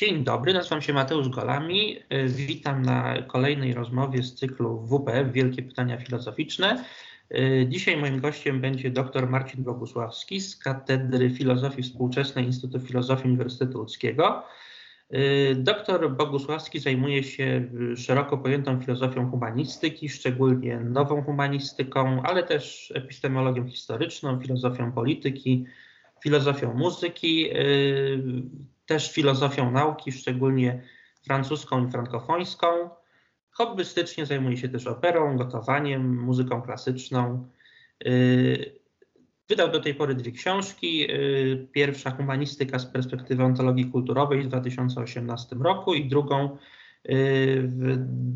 Dzień dobry, nazywam się Mateusz Golami. Witam na kolejnej rozmowie z cyklu WPF Wielkie Pytania Filozoficzne. Dzisiaj moim gościem będzie dr Marcin Bogusławski z Katedry Filozofii Współczesnej Instytutu Filozofii Uniwersytetu Łódzkiego. Doktor Bogusławski zajmuje się szeroko pojętą filozofią humanistyki, szczególnie nową humanistyką, ale też epistemologią historyczną, filozofią polityki, filozofią muzyki też filozofią nauki, szczególnie francuską i frankofońską. Hobbystycznie zajmuje się też operą, gotowaniem, muzyką klasyczną. Y, wydał do tej pory dwie książki. Y, pierwsza Humanistyka z perspektywy ontologii kulturowej w 2018 roku i drugą y,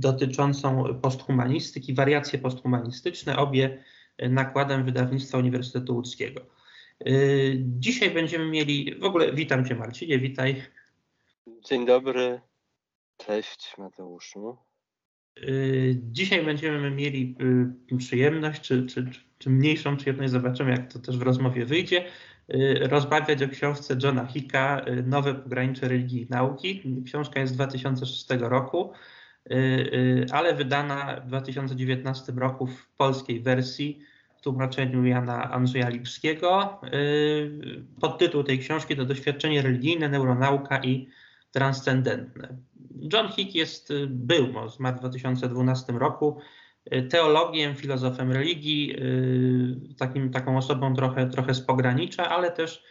dotyczącą posthumanistyki, wariacje posthumanistyczne, obie nakładem wydawnictwa Uniwersytetu Łódzkiego. Y, dzisiaj będziemy mieli, w ogóle witam Cię Marcinie, witaj. Dzień dobry, cześć Mateuszu. Y, dzisiaj będziemy mieli y, przyjemność, czy, czy, czy mniejszą przyjemność, zobaczymy jak to też w rozmowie wyjdzie, rozmawiać o książce Johna Hicka Nowe pogranicze religii i nauki. Książka jest z 2006 roku, ale wydana w 2019 roku w polskiej wersji tłumaczeniu Jana Andrzeja Lipskiego. Y, podtytuł tej książki to Doświadczenie religijne, neuronauka i transcendentne. John Hick jest, y, był, zmarł w 2012 roku, y, teologiem, filozofem religii, takim, taką osobą trochę, trochę z pogranicza, ale też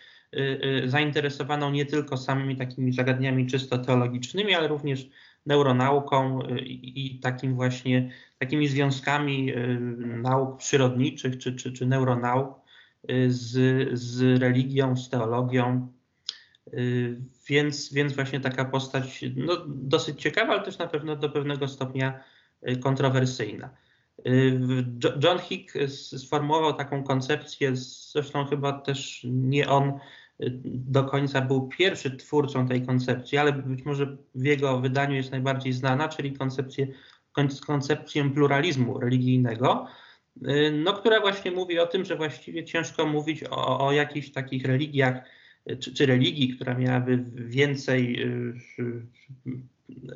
zainteresowaną nie tylko samymi takimi zagadnieniami czysto teologicznymi, ale również neuronauką y, i takim właśnie, takimi związkami y, nauk przyrodniczych czy, czy, czy neuronauk y, z, z religią, z teologią. Więc, więc właśnie taka postać no, dosyć ciekawa, ale też na pewno do pewnego stopnia kontrowersyjna. John Hick sformułował taką koncepcję, zresztą chyba też nie on do końca był pierwszy twórcą tej koncepcji, ale być może w jego wydaniu jest najbardziej znana, czyli koncepcję, koncepcję pluralizmu religijnego, no, która właśnie mówi o tym, że właściwie ciężko mówić o, o jakichś takich religiach, czy, czy religii, która miałaby więcej,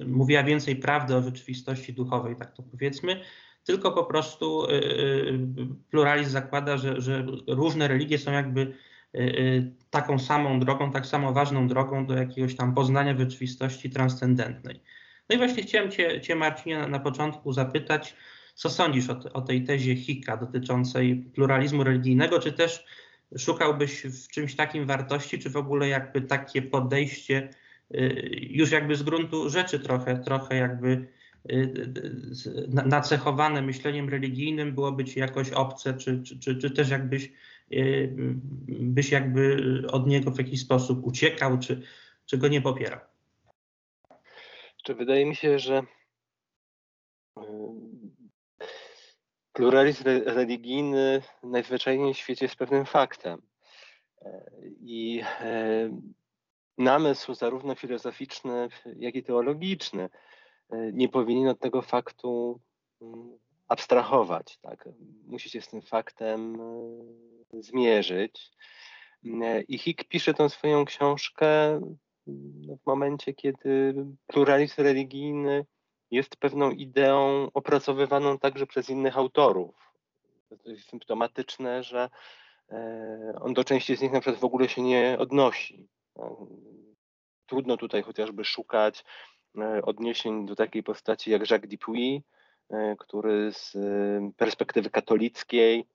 mówiła więcej prawdy o rzeczywistości duchowej, tak to powiedzmy, tylko po prostu y, y, pluralizm zakłada, że, że różne religie są jakby Y, y, taką samą drogą, tak samo ważną drogą do jakiegoś tam poznania rzeczywistości transcendentnej. No i właśnie chciałem Cię, cię Marcinie, na, na początku zapytać, co sądzisz o, o tej tezie Hicka dotyczącej pluralizmu religijnego, czy też szukałbyś w czymś takim wartości, czy w ogóle jakby takie podejście y, już jakby z gruntu rzeczy trochę, trochę jakby nacechowane myśleniem religijnym byłoby ci jakoś obce, czy, czy, czy, czy też jakbyś Y, byś jakby od niego w jakiś sposób uciekał, czy, czy go nie popierał? Czy wydaje mi się, że y, pluralizm religijny najzwyczajniej w świecie jest pewnym faktem. E, I e, namysł zarówno filozoficzny, jak i teologiczny e, nie powinien od tego faktu mm, abstrahować. Tak? Musi się z tym faktem zmierzyć. I Hick pisze tę swoją książkę w momencie, kiedy pluralizm religijny jest pewną ideą opracowywaną także przez innych autorów. To jest symptomatyczne, że e, on do części z nich na przykład w ogóle się nie odnosi. No, trudno tutaj chociażby szukać e, odniesień do takiej postaci jak Jacques Dupuy, e, który z perspektywy katolickiej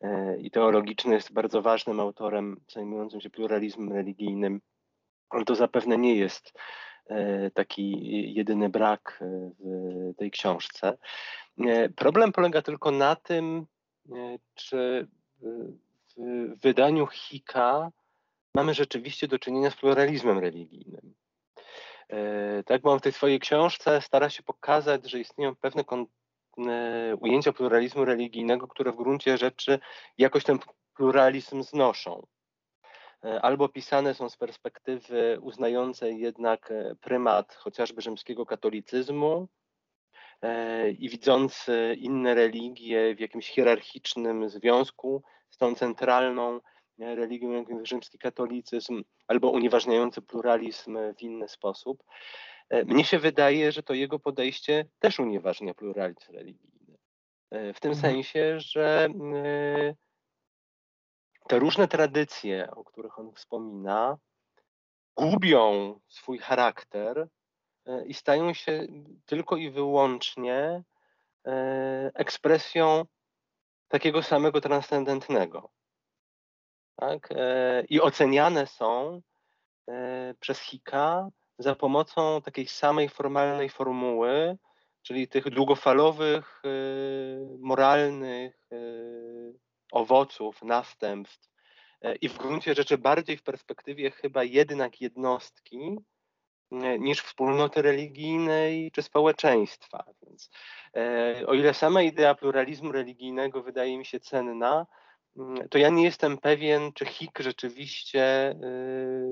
E, i teologiczny, jest bardzo ważnym autorem zajmującym się pluralizmem religijnym. Ale to zapewne nie jest e, taki jedyny brak e, w tej książce. Problem polega tylko na tym, czy w wydaniu Hika mamy rzeczywiście do czynienia z pluralizmem religijnym. Tak, bo on w tej swojej książce stara się pokazać, że istnieją pewne E, ujęcia pluralizmu religijnego, które w gruncie rzeczy jakoś ten pluralizm znoszą. E, albo pisane są z perspektywy uznającej jednak e, prymat chociażby rzymskiego katolicyzmu i widzący inne religie w jakimś hierarchicznym związku z tą centralną religią jak rzymski katolicyzm, albo unieważniający pluralizm w inny sposób. Mnie się wydaje, że to jego podejście też unieważnia pluralizm religijny. W tym mhm. sensie, że te różne tradycje, o których on wspomina, gubią swój charakter e, i stają się tylko i wyłącznie e, ekspresją takiego samego transcendentnego. Tak? E, I oceniane są przez Hika za pomocą takiej samej formalnej formuły, czyli tych długofalowych, moralnych owoców, następstw e, i w gruncie rzeczy bardziej w perspektywie chyba jednak jednostki e, niż wspólnoty religijnej czy społeczeństwa. Więc e, o ile sama idea pluralizmu religijnego wydaje mi się cenna, mm, to ja nie jestem pewien, czy Hik rzeczywiście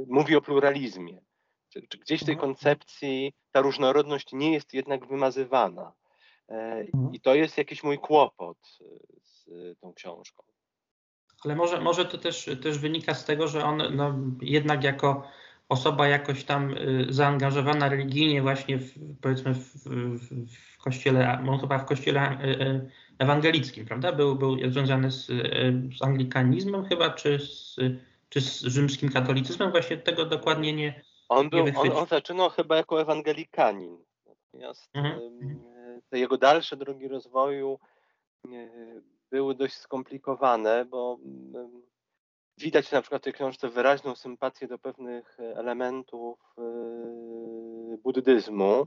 mówi o pluralizmie. Czy, czy gdzieś w tej mhm. koncepcji ta różnorodność nie jest jednak wymazywana. Mhm. I to jest jakiś mój kłopot z tą książką. Ale może, może to też, też wynika z tego, że on no, jednak jako osoba jakoś tam y, zaangażowana religijnie właśnie w, powiedzmy w, w, w kościele, on chyba w kościele ewangelickim, prawda? Był, był związany z, z anglikanizmem chyba, czy z, czy z rzymskim katolicyzmem? Właśnie tego dokładnie nie On, był, on, on zaczynał chyba jako ewangelikanin. Natomiast mhm. te jego dalsze drogi rozwoju były dość skomplikowane, bo widać na przykład w tej książce wyraźną sympatię do pewnych elementów y, buddyzmu.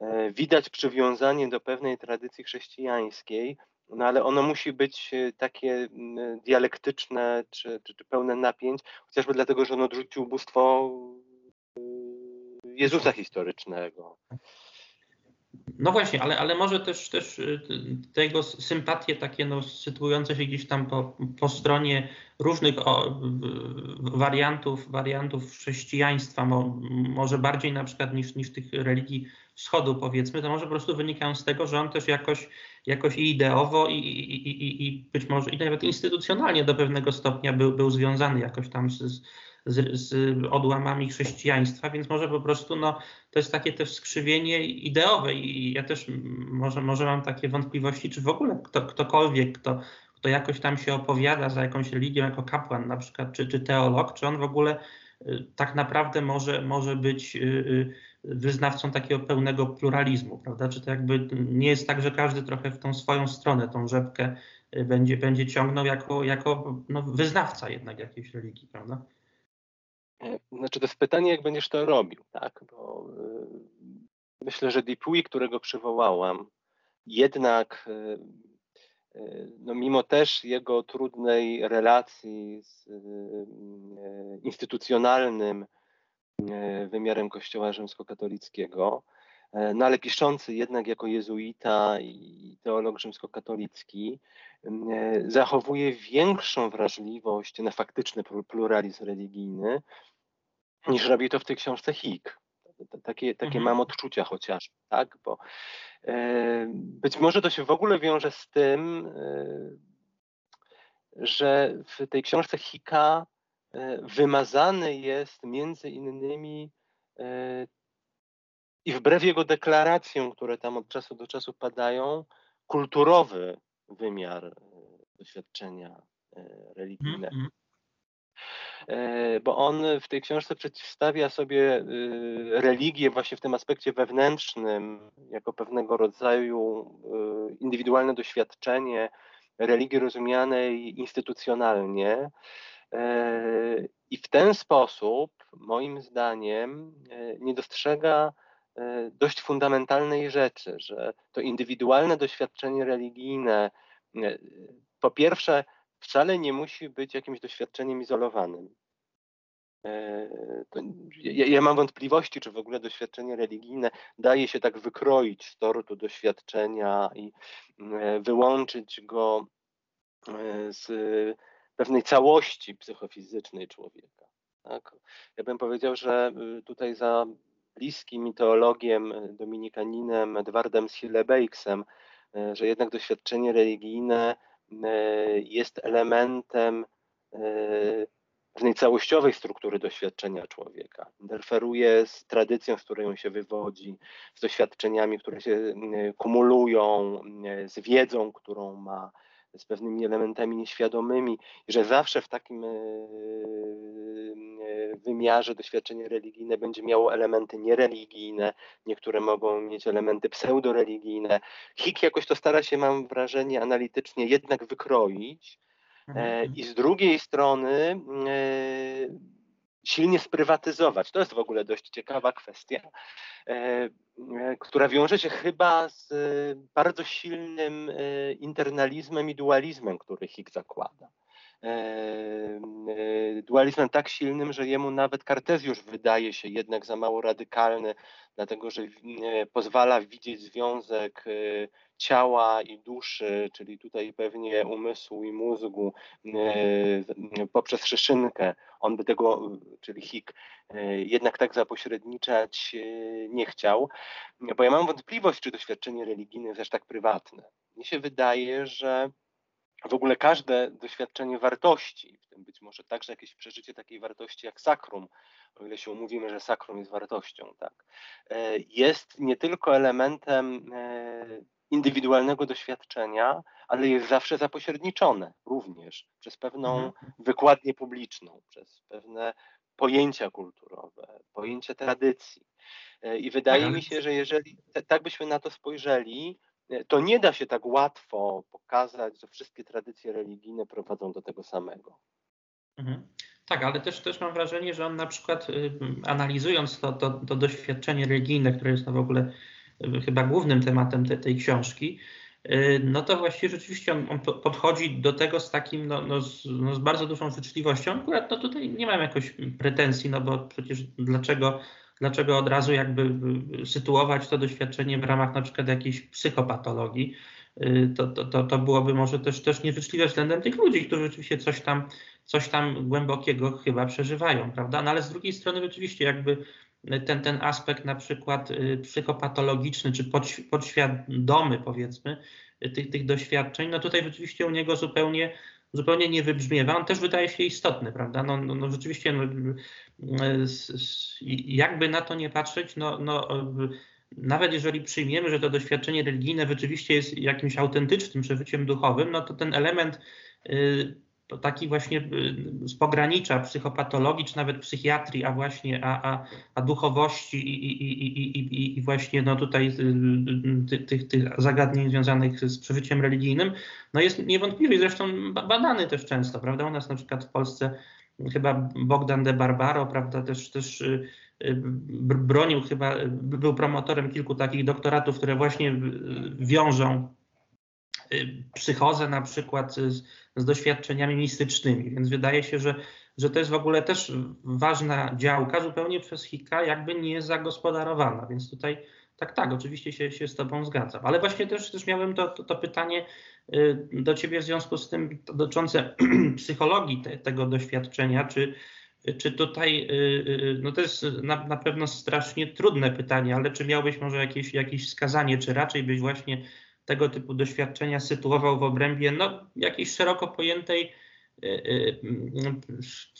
E, widać przywiązanie do pewnej tradycji chrześcijańskiej, no ale ono musi być takie dialektyczne czy, czy, czy pełne napięć, chociażby dlatego, że ono odrzucił bóstwo Jezusa historycznego. No właśnie, ale, ale może też, też y, tego sympatie takie no, sytuujące się gdzieś tam po, po stronie różnych o, wariantów, wariantów chrześcijaństwa, mo, może bardziej na przykład niż, niż tych religii wschodu powiedzmy, to może po prostu wynikają z tego, że on też jakoś, jakoś i ideowo i, i, i, i być może i nawet instytucjonalnie do pewnego stopnia był, był związany jakoś tam z, z, z odłamami chrześcijaństwa, więc może po prostu no, to jest takie też skrzywienie ideowe i ja też może, może mam takie wątpliwości, czy w ogóle kto, ktokolwiek, kto, kto jakoś tam się opowiada za jakąś religią jako kapłan na przykład, czy, czy teolog, czy on w ogóle y, tak naprawdę może, może być y, y, wyznawcą takiego pełnego pluralizmu, prawda? Czy to jakby nie jest tak, że każdy trochę w tą swoją stronę, tą rzepkę będzie, będzie ciągnął jako, jako no, wyznawca jednak jakiejś religii, prawda? Znaczy to jest pytanie, jak będziesz to robił, tak? Bo y, myślę, że Deepui, którego przywołałam, jednak y, y, no mimo też jego trudnej relacji z instytucjonalnym wymiarem Kościoła rzymskokatolickiego, no ale piszący jednak jako jezuita i teolog rzymskokatolicki, zachowuje większą wrażliwość na faktyczny pluralizm religijny niż robi to w tej książce Hik. Takie, takie mhm. mam odczucia chociaż, tak? Bo e, być może to się w ogóle wiąże z tym, e, że w tej książce Hika e, wymazany jest między innymi i wbrew jego deklaracjom, które tam od czasu do czasu padają, kulturowy wymiar doświadczenia religijnego. Mm -hmm. Bo on w tej książce przedstawia sobie religię właśnie w tym aspekcie wewnętrznym, jako pewnego rodzaju indywidualne doświadczenie religii rozumianej instytucjonalnie. I w ten sposób, moim zdaniem, nie dostrzega dość fundamentalnej rzeczy, że to indywidualne doświadczenie religijne, po pierwsze, wcale nie musi być jakimś doświadczeniem izolowanym. E, ja, ja, mam wątpliwości, czy w ogóle doświadczenie religijne daje się tak wykroić z tortu doświadczenia i e, wyłączyć go e, z pewnej całości psychofizycznej człowieka. Tak? Ja bym powiedział, że tutaj za bliskim teologiem dominikaninem Edwardem Schillebeiksem, że jednak doświadczenie religijne jest elementem pewnej całościowej struktury doświadczenia człowieka. Interferuje z tradycją, z której on się wywodzi, z doświadczeniami, które się kumulują, z wiedzą, którą ma, z pewnymi elementami nieświadomymi, że zawsze w takim wymiarze doświadczenie religijne będzie miało elementy niereligijne, niektóre mogą mieć elementy pseudoreligijne. Hik jakoś to stara się, mam wrażenie, analitycznie jednak wykroić. E, mhm. I z drugiej strony e, silnie sprywatyzować. To jest w ogóle dość ciekawa kwestia, e, która wiąże się chyba z bardzo silnym internalizmem i dualizmem, który Hik zakłada. Dualizmem tak silnym, że jemu nawet Kartezjusz wydaje się jednak za mało radykalny, dlatego że pozwala widzieć związek ciała i duszy, czyli tutaj pewnie umysłu i mózgu poprzez szyszynkę. On by tego, czyli Hik, jednak tak zapośredniczać nie chciał, bo ja mam wątpliwość, czy doświadczenie religijne jest aż tak prywatne. Mnie się wydaje, że w ogóle każde doświadczenie wartości, w tym być może także jakieś przeżycie takiej wartości jak sakrum, o ile się umówimy, że sakrum jest wartością, tak, e, jest nie tylko elementem e, indywidualnego doświadczenia, ale jest zawsze zapośredniczone również przez pewną mhm. wykładnię publiczną, przez pewne pojęcia kulturowe, pojęcia tradycji. E, I wydaje tak, mi się, że jeżeli tak byśmy na to spojrzeli, to nie da się tak łatwo pokazać, że wszystkie tradycje religijne prowadzą do tego samego. Mhm. Tak, ale też, też mam wrażenie, że on na przykład y, analizując to, to, to doświadczenie religijne, które jest no w ogóle y, chyba głównym tematem te, tej książki, y, no to właściwie rzeczywiście on, on podchodzi do tego z takim, no, no, z, no, z, bardzo dużą życzliwością. Akurat no tutaj nie mam jakoś pretensji, no bo przecież dlaczego dlaczego od razu jakby sytuować to doświadczenie w ramach na przykład jakiejś psychopatologii. Y, to, to, to, to byłoby może też, też nieżyczliwe względem tych ludzi, którzy rzeczywiście coś tam, coś tam głębokiego chyba przeżywają, prawda? No ale z drugiej strony rzeczywiście jakby ten, ten aspekt na przykład y, psychopatologiczny czy podświadomy powiedzmy tych, tych doświadczeń, no tutaj rzeczywiście u niego zupełnie zupełnie nie wybrzmiewa. On też wydaje się istotny, prawda? No, no, no rzeczywiście, no, jakby na to nie patrzeć, no, no, nawet jeżeli przyjmiemy, że to doświadczenie religijne rzeczywiście jest jakimś autentycznym przeżyciem duchowym, no to ten element y, taki właśnie y, z pogranicza psychopatologii, czy nawet psychiatrii, a właśnie a, a, a duchowości i, i, i, i, i właśnie no tutaj y, tych, tych, tych zagadnień związanych z przeżyciem religijnym, no jest niewątpliwie zresztą badany też często, prawda? U nas na przykład w Polsce chyba Bogdan de Barbaro, prawda, też, też y, bronił chyba, był promotorem kilku takich doktoratów, które właśnie wiążą psychozę na przykład z, z doświadczeniami mistycznymi, więc wydaje się, że, że to jest w ogóle też ważna działka, zupełnie przez Hika jakby nie zagospodarowana, więc tutaj tak, tak, oczywiście się, się z Tobą zgadzam. Ale właśnie też, też miałem to, to, to pytanie y, do Ciebie w związku z tym dotyczące psychologii te, tego doświadczenia. Czy, czy tutaj, y, y, no to jest na, na pewno strasznie trudne pytanie, ale czy miałbyś może jakieś, jakieś wskazanie, czy raczej byś właśnie tego typu doświadczenia sytuował w obrębie no, jakiejś szeroko pojętej y, y,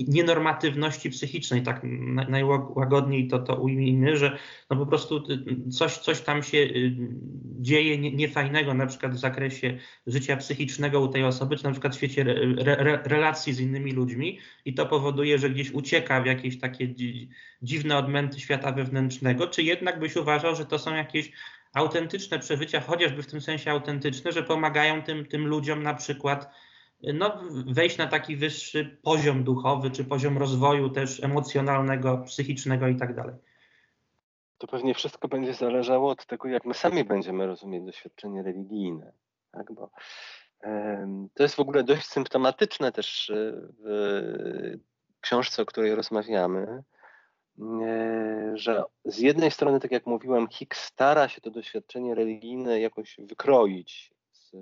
nienormatywności psychicznej, tak najłagodniej to, to ujmijmy, że no po prostu coś, coś tam się y, dzieje niefajnego na przykład w zakresie życia psychicznego u tej osoby, czy na przykład w świecie re, re, relacji z innymi ludźmi i to powoduje, że gdzieś ucieka w jakieś takie dziwne odmęty świata wewnętrznego, czy jednak byś uważał, że to są jakieś autentyczne przeżycia, chociażby w tym sensie autentyczne, że pomagają tym, tym ludziom na przykład no, wejść na taki wyższy poziom duchowy, czy poziom rozwoju też emocjonalnego, psychicznego i tak dalej. To pewnie wszystko będzie zależało od tego, jak my sami będziemy rozumieć doświadczenie religijne. Tak? Bo, to jest w ogóle dość symptomatyczne też e, w książce, o której rozmawiamy, że z jednej strony, tak jak mówiłem, Hicks stara się to doświadczenie religijne jakoś wykroić z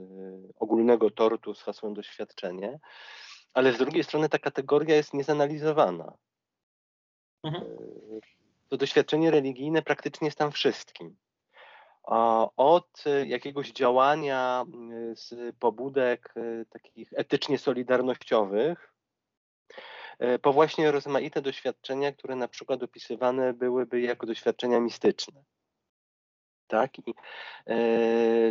ogólnego tortu z hasłem doświadczenie, ale z drugiej strony ta kategoria jest niezanalizowana. Mhm. E, to doświadczenie religijne praktycznie jest tam wszystkim. Od jakiegoś działania z pobudek e, takich etycznie solidarnościowych, po właśnie rozmaite doświadczenia, które na przykład opisywane byłyby jako doświadczenia mistyczne. Tak? I,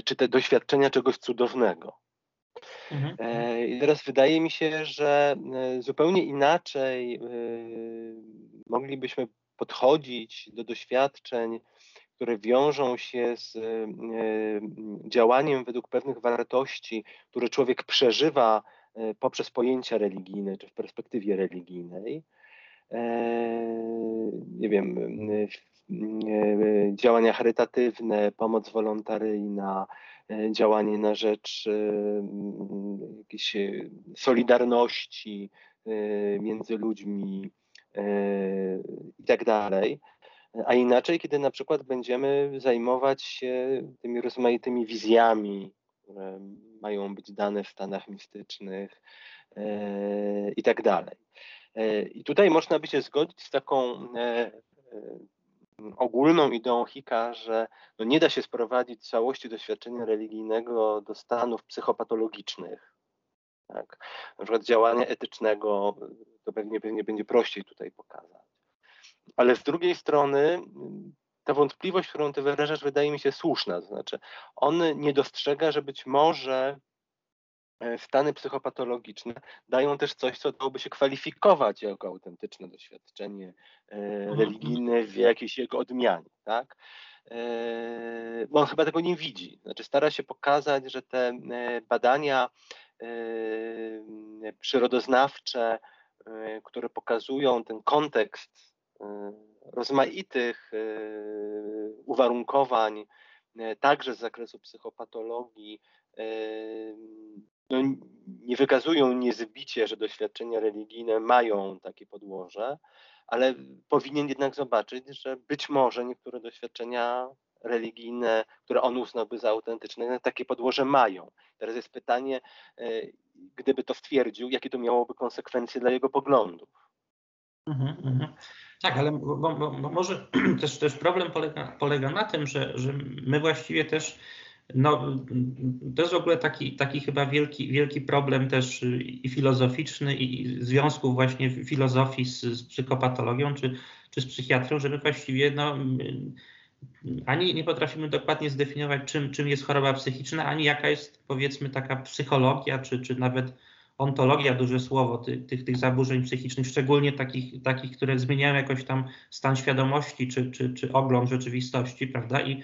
czy te doświadczenia czegoś cudownego. Mhm. E, I teraz wydaje mi się, że e, zupełnie inaczej e, moglibyśmy podchodzić do doświadczeń, które wiążą się z działaniem według pewnych wartości, które człowiek przeżywa poprzez pojęcia religijne czy w perspektywie religijnej. Nie wiem, działania charytatywne, pomoc wolontaryjna, E, działanie na rzecz e, jakiejś e, solidarności między ludźmi i tak dalej. A inaczej, kiedy na przykład będziemy zajmować się tymi rozmaitymi wizjami, które mają być dane w stanach mistycznych i tak dalej. I tutaj można by się zgodzić z taką ogólną ideą Hicka, że no nie da się sprowadzić całości doświadczenia religijnego do stanów psychopatologicznych. Tak? Na przykład działania etycznego to pewnie, pewnie będzie prościej tutaj pokazać. Ale z drugiej strony ta wątpliwość, którą ty wyrażasz, wydaje mi się słuszna. To znaczy, on nie dostrzega, że być może E, stany psychopatologiczne dają też coś, co dałoby się kwalifikować jako autentyczne doświadczenie e, mhm. religijne w jakiejś jego odmianie, tak? E, bo on chyba tego nie widzi. Znaczy stara się pokazać, że te badania przyrodoznawcze, które pokazują ten kontekst rozmaitych uwarunkowań, także z zakresu psychopatologii, no, nie wykazują niezbicie, że doświadczenia religijne mają takie podłoże, ale powinien jednak zobaczyć, że być może niektóre doświadczenia religijne, które on uznałby za autentyczne, takie podłoże mają. Teraz jest pytanie, e, gdyby to stwierdził, jakie to miałoby konsekwencje dla jego poglądów. Mhm, mhm. Tak, ale bo, bo, bo może też, też problem polega, polega na tym, że, że my właściwie też no, to jest w ogóle taki, taki chyba wielki, wielki problem też i filozoficzny, i związków właśnie filozofii z, z psychopatologią czy, czy z psychiatrią, że my właściwie no, ani nie potrafimy dokładnie zdefiniować, czym, czym jest choroba psychiczna, ani jaka jest powiedzmy taka psychologia, czy, czy nawet ontologia, duże słowo, tych, tych, tych zaburzeń psychicznych, szczególnie takich, takich, które zmieniają jakoś tam stan świadomości, czy, czy, czy ogląd rzeczywistości, prawda? I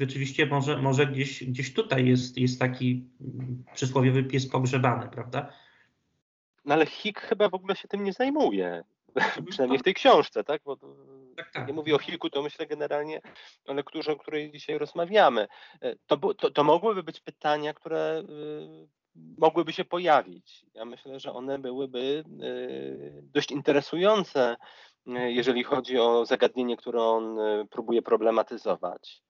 rzeczywiście może, może gdzieś, gdzieś tutaj jest, jest taki przysłowiowy pies pogrzebany, prawda? No ale Hick chyba w ogóle się tym nie zajmuje. Mhm. Przynajmniej w tej książce, tak? Bo tak, tak. nie mówię o Hicku, to myślę generalnie o lekturze, o której dzisiaj rozmawiamy. E, to, to, to mogłyby być pytania, które y, mogłyby się pojawić. Ja myślę, że one byłyby y, dość interesujące, y, jeżeli chodzi o zagadnienie, które on próbuje problematyzować.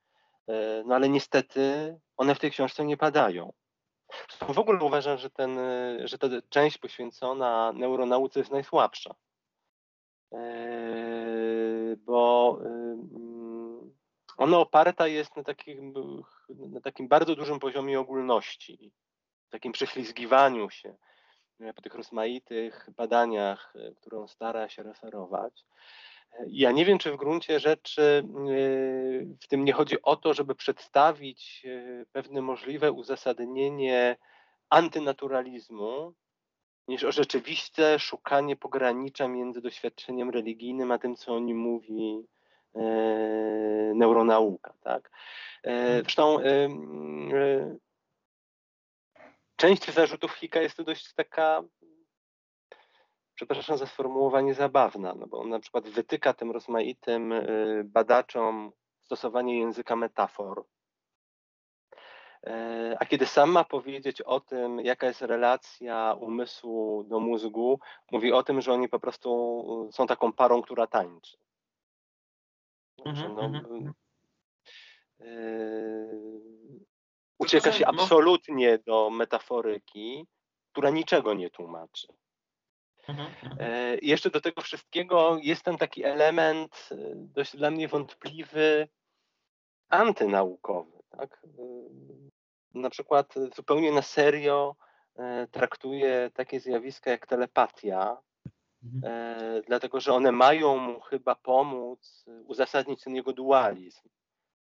No ale niestety one w tej książce nie padają. W ogóle uważam, że, ten, że ta część poświęcona neuronauce jest najsłabsza. Bo mm, ona oparta jest na takim, na takim bardzo dużym poziomie ogólności, takim prześlizgiwaniu się po tych rozmaitych badaniach, które on stara się referować. Ja nie wiem, czy w gruncie rzeczy w tym nie chodzi o to, żeby przedstawić pewne możliwe uzasadnienie antynaturalizmu, niż o rzeczywiste szukanie pogranicza między doświadczeniem religijnym a tym, co o nim mówi neuronauka. Tak? Zresztą część zarzutów Hika jest dość taka przepraszam za sformułowanie, zabawna, no bo on na przykład wytyka tym rozmaitym y, badaczom stosowanie języka metafor. E, a kiedy sam ma powiedzieć o tym, jaka jest relacja umysłu do mózgu, mówi o tym, że oni po prostu są taką parą, która tańczy. Znaczy, no, yy, ucieka się no. absolutnie do metaforyki, która niczego nie tłumaczy. Mhm, mhm. E, jeszcze do tego wszystkiego jest tam taki element e, dość dla mnie wątpliwy, antynaukowy. Tak? E, na przykład zupełnie na serio traktuje takie zjawiska jak telepatia, mhm. dlatego że one mają mu chyba pomóc uzasadnić ten jego dualizm,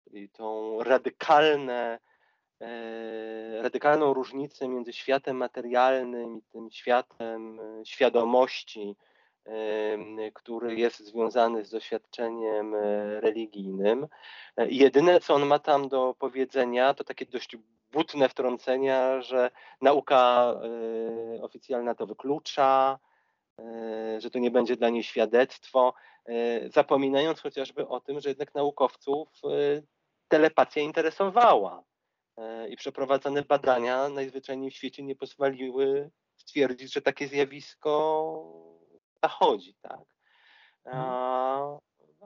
czyli tą radykalne, radykalną różnicę między światem materialnym i tym światem e, świadomości, który jest związany z doświadczeniem e, religijnym. E, jedyne, co on ma tam do powiedzenia, to takie dość butne wtrącenia, że nauka e, oficjalna to wyklucza, że to nie będzie dla niej świadectwo, zapominając chociażby o tym, że jednak naukowców telepatia interesowała i przeprowadzane badania najzwyczajniej w świecie nie pozwoliły stwierdzić, że takie zjawisko zachodzi, tak? Mhm.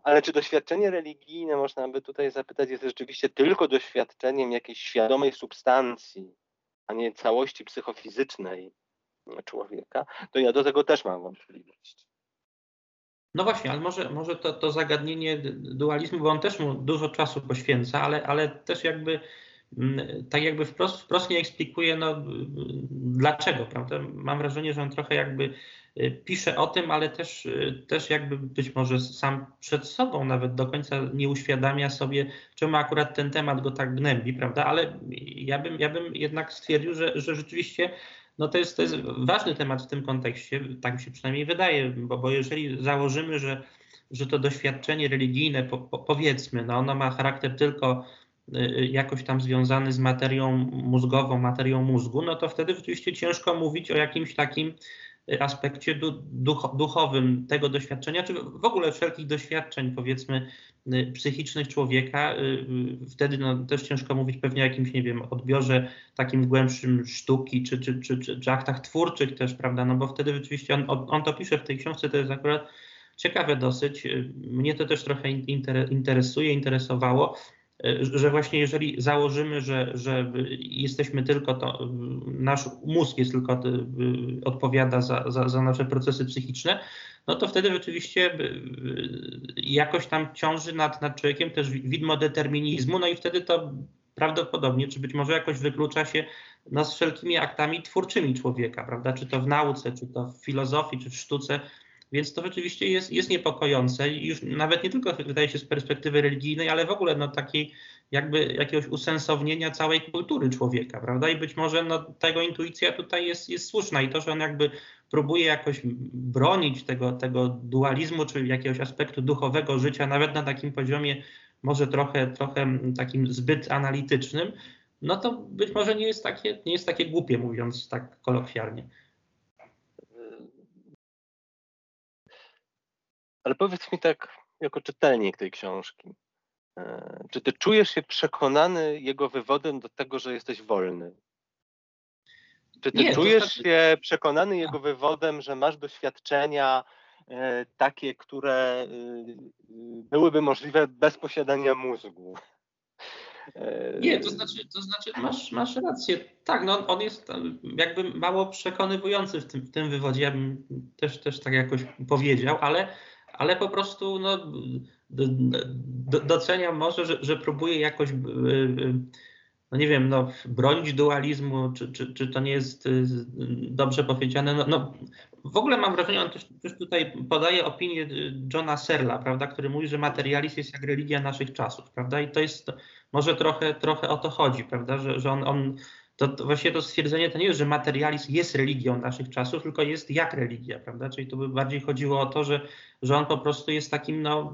Ale czy doświadczenie religijne, można by tutaj zapytać, jest rzeczywiście tylko doświadczeniem jakiejś świadomej substancji, a nie całości psychofizycznej człowieka, to ja do tego też mam wątpliwość. No właśnie, ale może, może to, to zagadnienie dualizmu, bo on też mu dużo czasu poświęca, ale, ale też jakby tak jakby wprost, wprost nie eksplikuje, no dlaczego, prawda? Mam wrażenie, że on trochę jakby Y, pisze o tym, ale też, y, też jakby być może sam przed sobą nawet do końca nie uświadamia sobie, czemu akurat ten temat go tak gnębi, prawda? Ale ja bym, ja bym jednak stwierdził, że, że rzeczywiście no to, jest, to jest ważny temat w tym kontekście, tak mi się przynajmniej wydaje, bo, bo jeżeli założymy, że, że to doświadczenie religijne, po, po, powiedzmy, no ono ma charakter tylko jakoś tam związany z materią mózgową, materią mózgu, no to wtedy rzeczywiście ciężko mówić o jakimś takim aspekcie duch, duchowym tego doświadczenia, czy w ogóle wszelkich doświadczeń, powiedzmy, y, psychicznych człowieka. Y, y, wtedy no, też ciężko mówić pewnie o jakimś, nie wiem, odbiorze takim głębszym sztuki, czy, czy, czy, czy, czy aktach twórczych też, prawda, no bo wtedy rzeczywiście on, on to pisze w tej książce, to jest akurat ciekawe dosyć. Mnie to też trochę interesuje, interesowało że właśnie jeżeli założymy, że, że jesteśmy tylko to, nasz mózg jest tylko y, odpowiada za, za, za nasze procesy psychiczne, no to wtedy rzeczywiście y, jakoś tam ciąży nad, nad człowiekiem też widmo determinizmu, no i wtedy to prawdopodobnie, czy być może jakoś wyklucza się z wszelkimi aktami twórczymi człowieka, prawda? Czy to w nauce, czy to w filozofii, czy w sztuce, więc to rzeczywiście jest, jest niepokojące już nawet nie tylko wydaje się z perspektywy religijnej, ale w ogóle no, takiej jakby jakiegoś usensownienia całej kultury człowieka, prawda? I być może no, tego intuicja tutaj jest, jest słuszna i to, że on jakby próbuje jakoś bronić tego, tego dualizmu, czy jakiegoś aspektu duchowego życia, nawet na takim poziomie może trochę, trochę takim zbyt analitycznym, no to być może nie jest takie, nie jest takie głupie, mówiąc tak kolokwialnie. Ale powiedz mi tak, jako czytelnik tej książki, e, czy ty czujesz się przekonany jego wywodem do tego, że jesteś wolny? Czy ty Nie, czujesz znaczy... się przekonany jego wywodem, że masz doświadczenia e, takie, które e, byłyby możliwe bez posiadania mózgu? Nie, to znaczy, to znaczy masz, masz rację. Tak, no on jest jakby mało przekonywujący w tym, w tym wywodzie, ja bym też, też tak jakoś powiedział, ale ale po prostu no, doceniam może, że, że próbuje jakoś, y, y, no nie wiem, no, bronić dualizmu, czy, czy, czy to nie jest y, dobrze powiedziane. No, no w ogóle mam wrażenie, on też, też, tutaj podaje opinię Johna Serla, prawda, który mówi, że materializm jest jak religia naszych czasów, prawda, i to jest, może trochę, trochę o to chodzi, prawda, że, że on, on to, to, właśnie to stwierdzenie to nie jest, że materializm jest religią naszych czasów, tylko jest jak religia, prawda? Czyli to by bardziej chodziło o to, że, że on po prostu jest takim, no,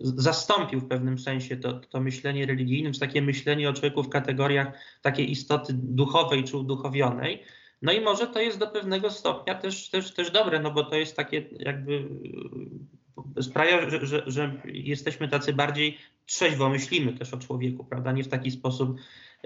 zastąpił w pewnym sensie to, to myślenie religijne, takie myślenie o człowieku w kategoriach takiej istoty duchowej czy uduchowionej. No i może to jest do pewnego stopnia też, też, też dobre, no bo to jest takie jakby sprawia, że, że, że jesteśmy tacy bardziej trzeźwo myślimy też o człowieku, prawda? Nie w taki sposób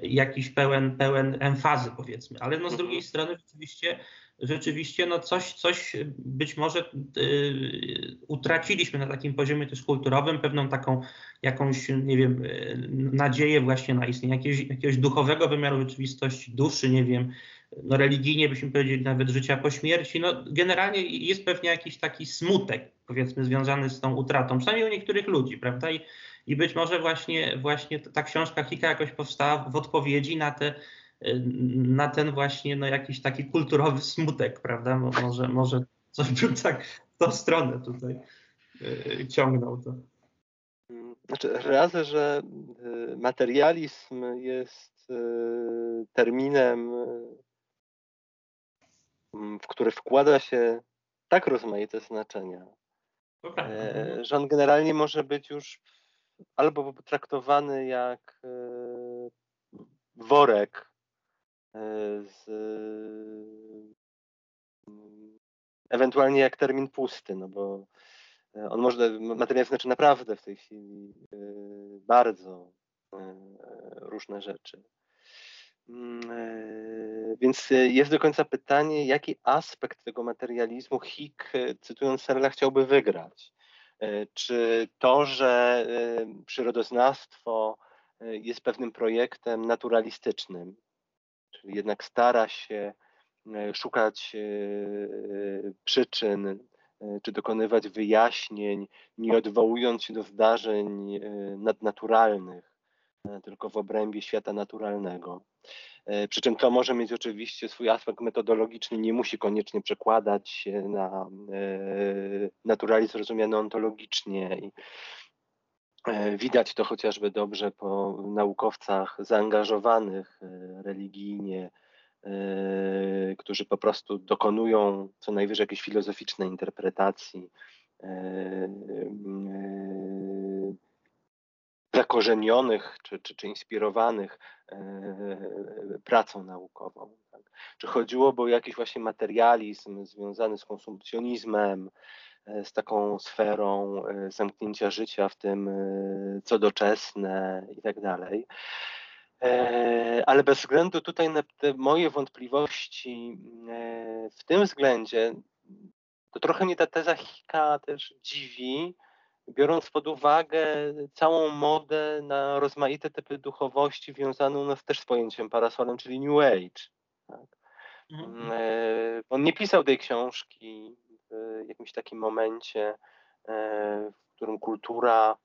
jakiś pełen, pełen emfazy powiedzmy, ale no z drugiej mhm. strony rzeczywiście rzeczywiście no coś, coś być może y, utraciliśmy na takim poziomie też kulturowym, pewną taką jakąś, nie wiem, y, nadzieję właśnie na istnienie jakiegoś, jakiegoś duchowego wymiaru rzeczywistości, duszy, nie wiem, no religijnie byśmy powiedzieli nawet życia po śmierci. No generalnie jest pewnie jakiś taki smutek, powiedzmy, związany z tą utratą, przynajmniej u niektórych ludzi, prawda? I, i być może właśnie, właśnie ta książka Hika jakoś powstała w odpowiedzi na te na ten właśnie no, jakiś taki kulturowy smutek, prawda? Może, może coś bym tak w tą stronę tutaj yy, ciągnął to. Znaczy, razy, że y, materializm jest y, terminem, w który wkłada się tak rozmaite znaczenia, e, że on generalnie może być już albo traktowany jak e, worek e, z ewentualnie jak termin pusty, no bo on może, materiał znaczy naprawdę w tej chwili bardzo różne rzeczy. Mm, więc jest do końca pytanie, jaki aspekt tego materializmu Hick, cytując Serla, chciałby wygrać. E, czy to, że e, przyrodoznawstwo e, jest pewnym projektem naturalistycznym, czyli jednak stara się szukać przyczyn, czy dokonywać wyjaśnień, nie odwołując się do zdarzeń nadnaturalnych, tylko w obrębie świata naturalnego. E, przy czym to może mieć oczywiście swój aspekt metodologiczny, nie musi koniecznie przekładać się na e, naturalizm rozumiany ontologicznie. E, widać to chociażby dobrze po naukowcach zaangażowanych religijnie, którzy po prostu dokonują co najwyżej jakiejś filozoficznej interpretacji zakorzenionych czy, czy, czy inspirowanych e, pracą naukową. Tak? Czy chodziłoby o jakiś właśnie materializm związany z konsumpcjonizmem, e, z taką sferą e, zamknięcia życia w tym, co doczesne i tak dalej. Ale bez względu tutaj na te moje wątpliwości w tym względzie, to trochę mnie ta teza Hika też dziwi, biorąc pod uwagę całą modę na rozmaite typy duchowości wiązaną nas też z pojęciem parasolem, czyli New Age. Tak? Mhm. E, on nie pisał tej książki w jakimś takim momencie, e, w którym kultura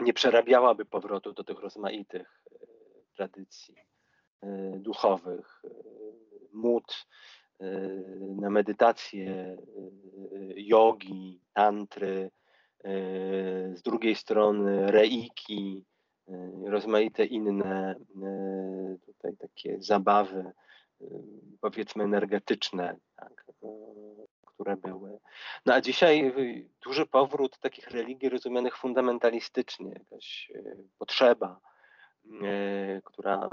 nie przerabiałaby powrotu do tych rozmaitych e, tradycji duchowych, mód na medytację, jogi, tantry, z drugiej strony reiki, e, rozmaite inne e, tutaj takie zabawy, powiedzmy energetyczne, tak, które były. No a dzisiaj duży powrót takich religii rozumianych fundamentalistycznie, jakaś potrzeba, która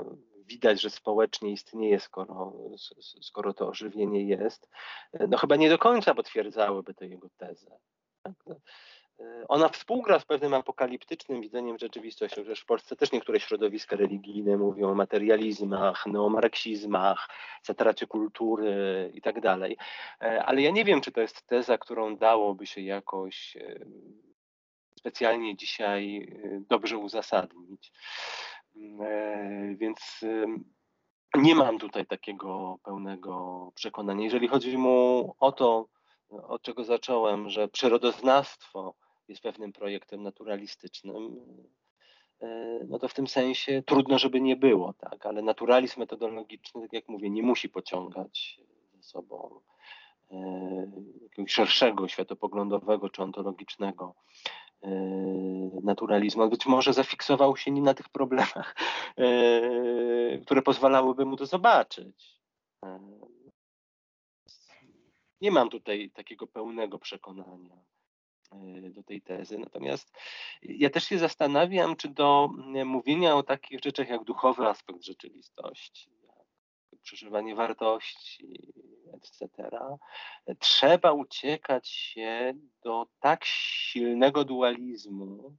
widać, że społecznie istnieje, skoro, skoro to ożywienie jest, no chyba nie do końca potwierdzałyby tę jego tezę. Tak? E, ona współgra z pewnym apokaliptycznym widzeniem rzeczywistości, że w Polsce też niektóre środowiska religijne mówią o materializmach, neomarksizmach, zatracie kultury i tak dalej. E, ale ja nie wiem, czy to jest teza, którą dałoby się jakoś e, specjalnie dzisiaj dobrze uzasadnić. Więc nie mam tutaj takiego pełnego przekonania. Jeżeli chodzi mu o to, od czego zacząłem, że przyrodoznawstwo jest pewnym projektem naturalistycznym, e, no to w tym sensie trudno, żeby nie było, tak, ale naturalizm metodologiczny, tak jak mówię, nie musi pociągać ze sobą e, jakiegoś szerszego, światopoglądowego czy ontologicznego e, naturalizmu. Być może zafiksował się nie na tych problemach, które pozwalałyby mu to zobaczyć. Nie mam tutaj takiego pełnego przekonania. E, do tej tezy. Natomiast ja też się zastanawiam, czy do e, mówienia o takich rzeczach jak duchowy aspekt rzeczywistości, przeżywanie wartości, etc., trzeba uciekać się do tak silnego dualizmu,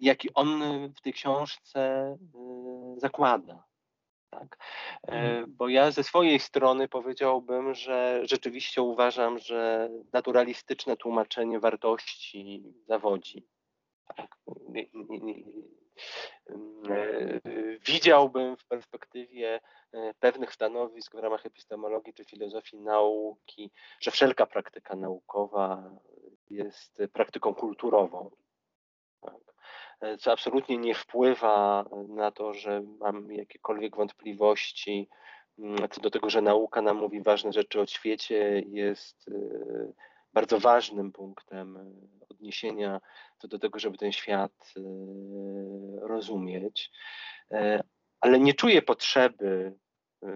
jaki on w tej książce e, zakłada. Tak? Mhm. Bo ja ze swojej strony powiedziałbym, że rzeczywiście uważam, że naturalistyczne tłumaczenie wartości zawodzi. Tak? E, widziałbym w perspektywie e, pewnych stanowisk w ramach epistemologii czy filozofii nauki, że wszelka praktyka naukowa jest praktyką kulturową. E, co absolutnie nie wpływa na to, że mam jakiekolwiek wątpliwości mm, co do tego, że nauka nam mówi ważne rzeczy o świecie, jest bardzo ważnym punktem odniesienia co do tego, żeby ten świat rozumieć, ale nie czuję potrzeby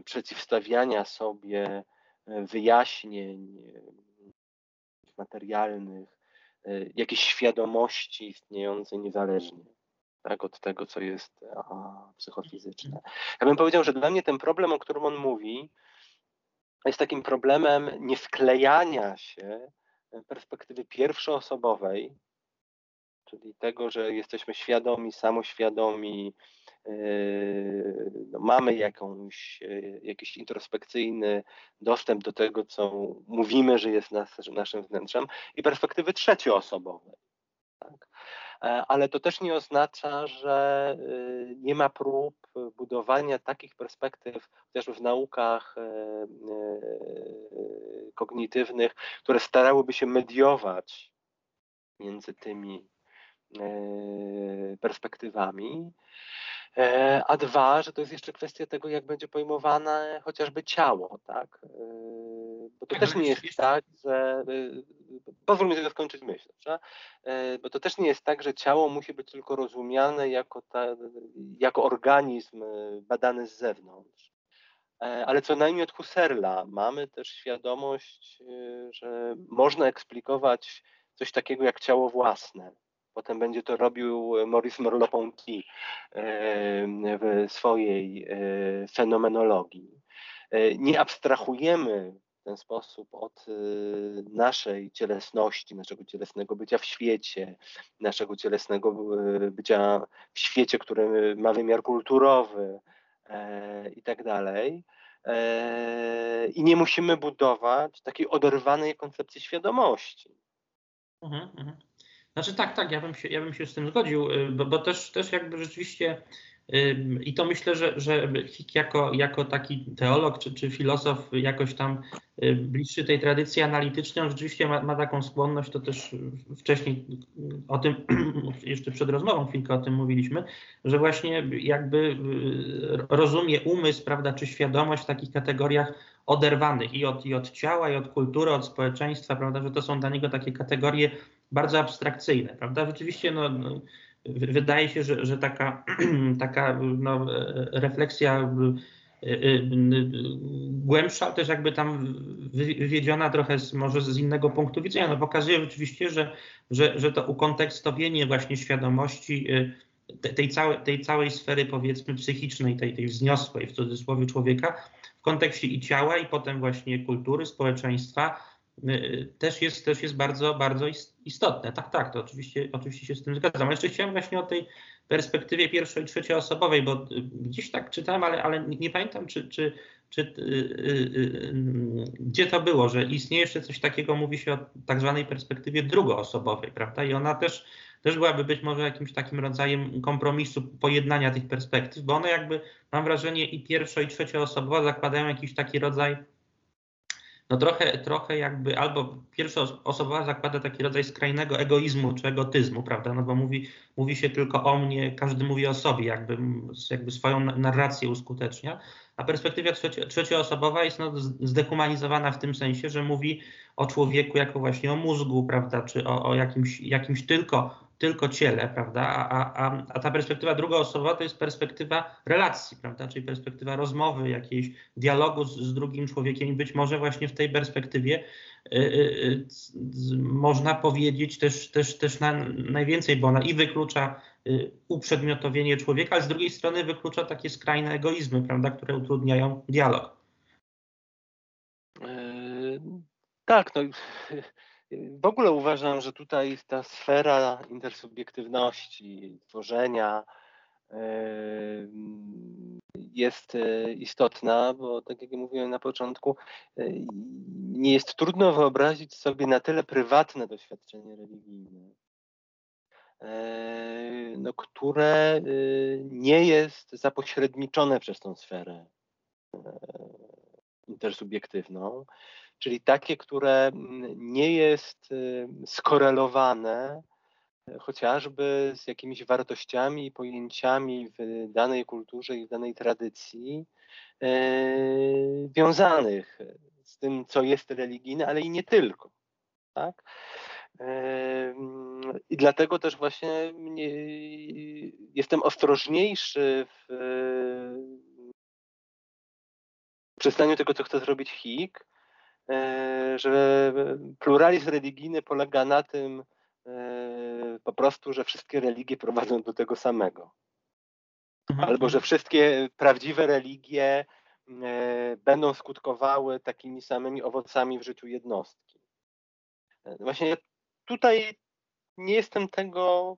przeciwstawiania sobie wyjaśnień materialnych, jakiejś świadomości istniejącej niezależnie tak, od tego, co jest a, psychofizyczne. Ja bym powiedział, że dla mnie ten problem, o którym on mówi, jest takim problemem niewklejania się perspektywy pierwszoosobowej, czyli tego, że jesteśmy świadomi, samoświadomi, yy, no mamy jakąś, yy, jakiś introspekcyjny dostęp do tego, co mówimy, że jest nas, naszym wnętrzem, i perspektywy trzecioosobowej. Tak? E, ale to też nie oznacza, że yy, nie ma prób budowania takich perspektyw, chociażby w naukach kognitywnych, które starałyby się mediować między tymi E, perspektywami. E, a dwa, że to jest jeszcze kwestia tego, jak będzie pojmowane chociażby ciało, tak? E, bo to też nie jest tak, że. Pozwól mi tego skończyć myśl, że? bo to też nie jest tak, że ciało musi być tylko rozumiane jako, ta, jako organizm badany z zewnątrz. Ale co najmniej od Husserla mamy też świadomość, że można eksplikować coś takiego jak ciało własne. Potem będzie to robił Maurice Merleau-Ponty w swojej e, fenomenologii. E, nie abstrahujemy w ten sposób od e, naszej cielesności, naszego cielesnego bycia w świecie, naszego cielesnego bycia w świecie, który ma wymiar kulturowy i tak dalej. I nie musimy budować takiej oderwanej koncepcji świadomości. Mhm, mhm. Znaczy tak, tak, ja bym się, ja bym się z tym zgodził, y, bo, bo też, też jakby rzeczywiście i to myślę, że, że Hick jako, jako taki teolog czy, czy filozof jakoś tam y, bliższy tej tradycji analitycznej, on rzeczywiście ma, ma taką skłonność, to też wcześniej o tym, jeszcze przed rozmową chwilkę o tym mówiliśmy, że właśnie jakby y, rozumie umysł, prawda, czy świadomość w takich kategoriach oderwanych i od, i od ciała, i od kultury, od społeczeństwa, prawda, że to są dla niego takie kategorie bardzo abstrakcyjne, prawda? Rzeczywiście no, no wydaje się, że, że taka, taka no, refleksja y, y, y, głębsza, też jakby tam wywiedziona trochę z, może z innego punktu widzenia, no pokazuje rzeczywiście, że, że, że to ukontekstowienie właśnie świadomości tej, całej, tej całej sfery powiedzmy psychicznej, tej, tej wzniosłej w cudzysłowie człowieka w kontekście i ciała i potem właśnie kultury, społeczeństwa też jest, też jest bardzo, bardzo istotne. Tak, tak, to oczywiście, oczywiście się z tym zgadzam. Jeszcze chciałem właśnie o tej perspektywie pierwszej i trzecioosobowej, bo y, gdzieś tak czytałem, ale, ale nie pamiętam, czy, czy, czy yy, gdzie to było, że istnieje jeszcze coś takiego, mówi się o tak zwanej perspektywie drugoosobowej, prawda? I ona też, też byłaby być może jakimś takim rodzajem kompromisu, pojednania tych perspektyw, bo one jakby, mam wrażenie, i pierwszo, i trzecioosobowa zakładają jakiś taki rodzaj no trochę, trochę jakby albo pierwsza osoba zakłada taki rodzaj skrajnego egoizmu czy egotyzmu, prawda, no bo mówi, mówi się tylko o mnie, każdy mówi o sobie, jakby, jakby swoją narrację uskutecznia, a perspektywa trzecie, trzecioosobowa jest no, zdehumanizowana w tym sensie, że mówi o człowieku jako właśnie o mózgu, prawda, czy o, o jakimś, jakimś tylko tylko ciele, prawda? A, a, a ta perspektywa drugoosobowa to jest perspektywa relacji, prawda? Czyli perspektywa rozmowy, jakiejś dialogu z, z drugim człowiekiem i być może właśnie w tej perspektywie y, y, y, można powiedzieć też, też, też na, najwięcej, bo ona i wyklucza y, uprzedmiotowienie człowieka, ale z drugiej strony wyklucza takie skrajne egoizmy, prawda? Które utrudniają dialog. Yy, tak, no w ogóle uważam, że tutaj ta sfera intersubiektywności, tworzenia jest e, istotna, bo tak jak mówiłem na początku, e, nie jest trudno wyobrazić sobie na tyle prywatne doświadczenie religijne, e, no, które nie jest zapośredniczone przez tą sferę intersubiektywną czyli takie, które mm, nie jest y, skorelowane e, chociażby z jakimiś wartościami i pojęciami w danej kulturze i w danej tradycji, wiązanych z tym, co jest religijne, ale i nie tylko. Tak? I dlatego też właśnie jestem ostrożniejszy w przystaniu tego, co chce zrobić HIK, e, że pluralizm religijny polega na tym e, po prostu, że wszystkie religie prowadzą do tego samego. Mhm. Albo że wszystkie prawdziwe religie e, będą skutkowały takimi samymi owocami w życiu jednostki. Właśnie tutaj nie jestem tego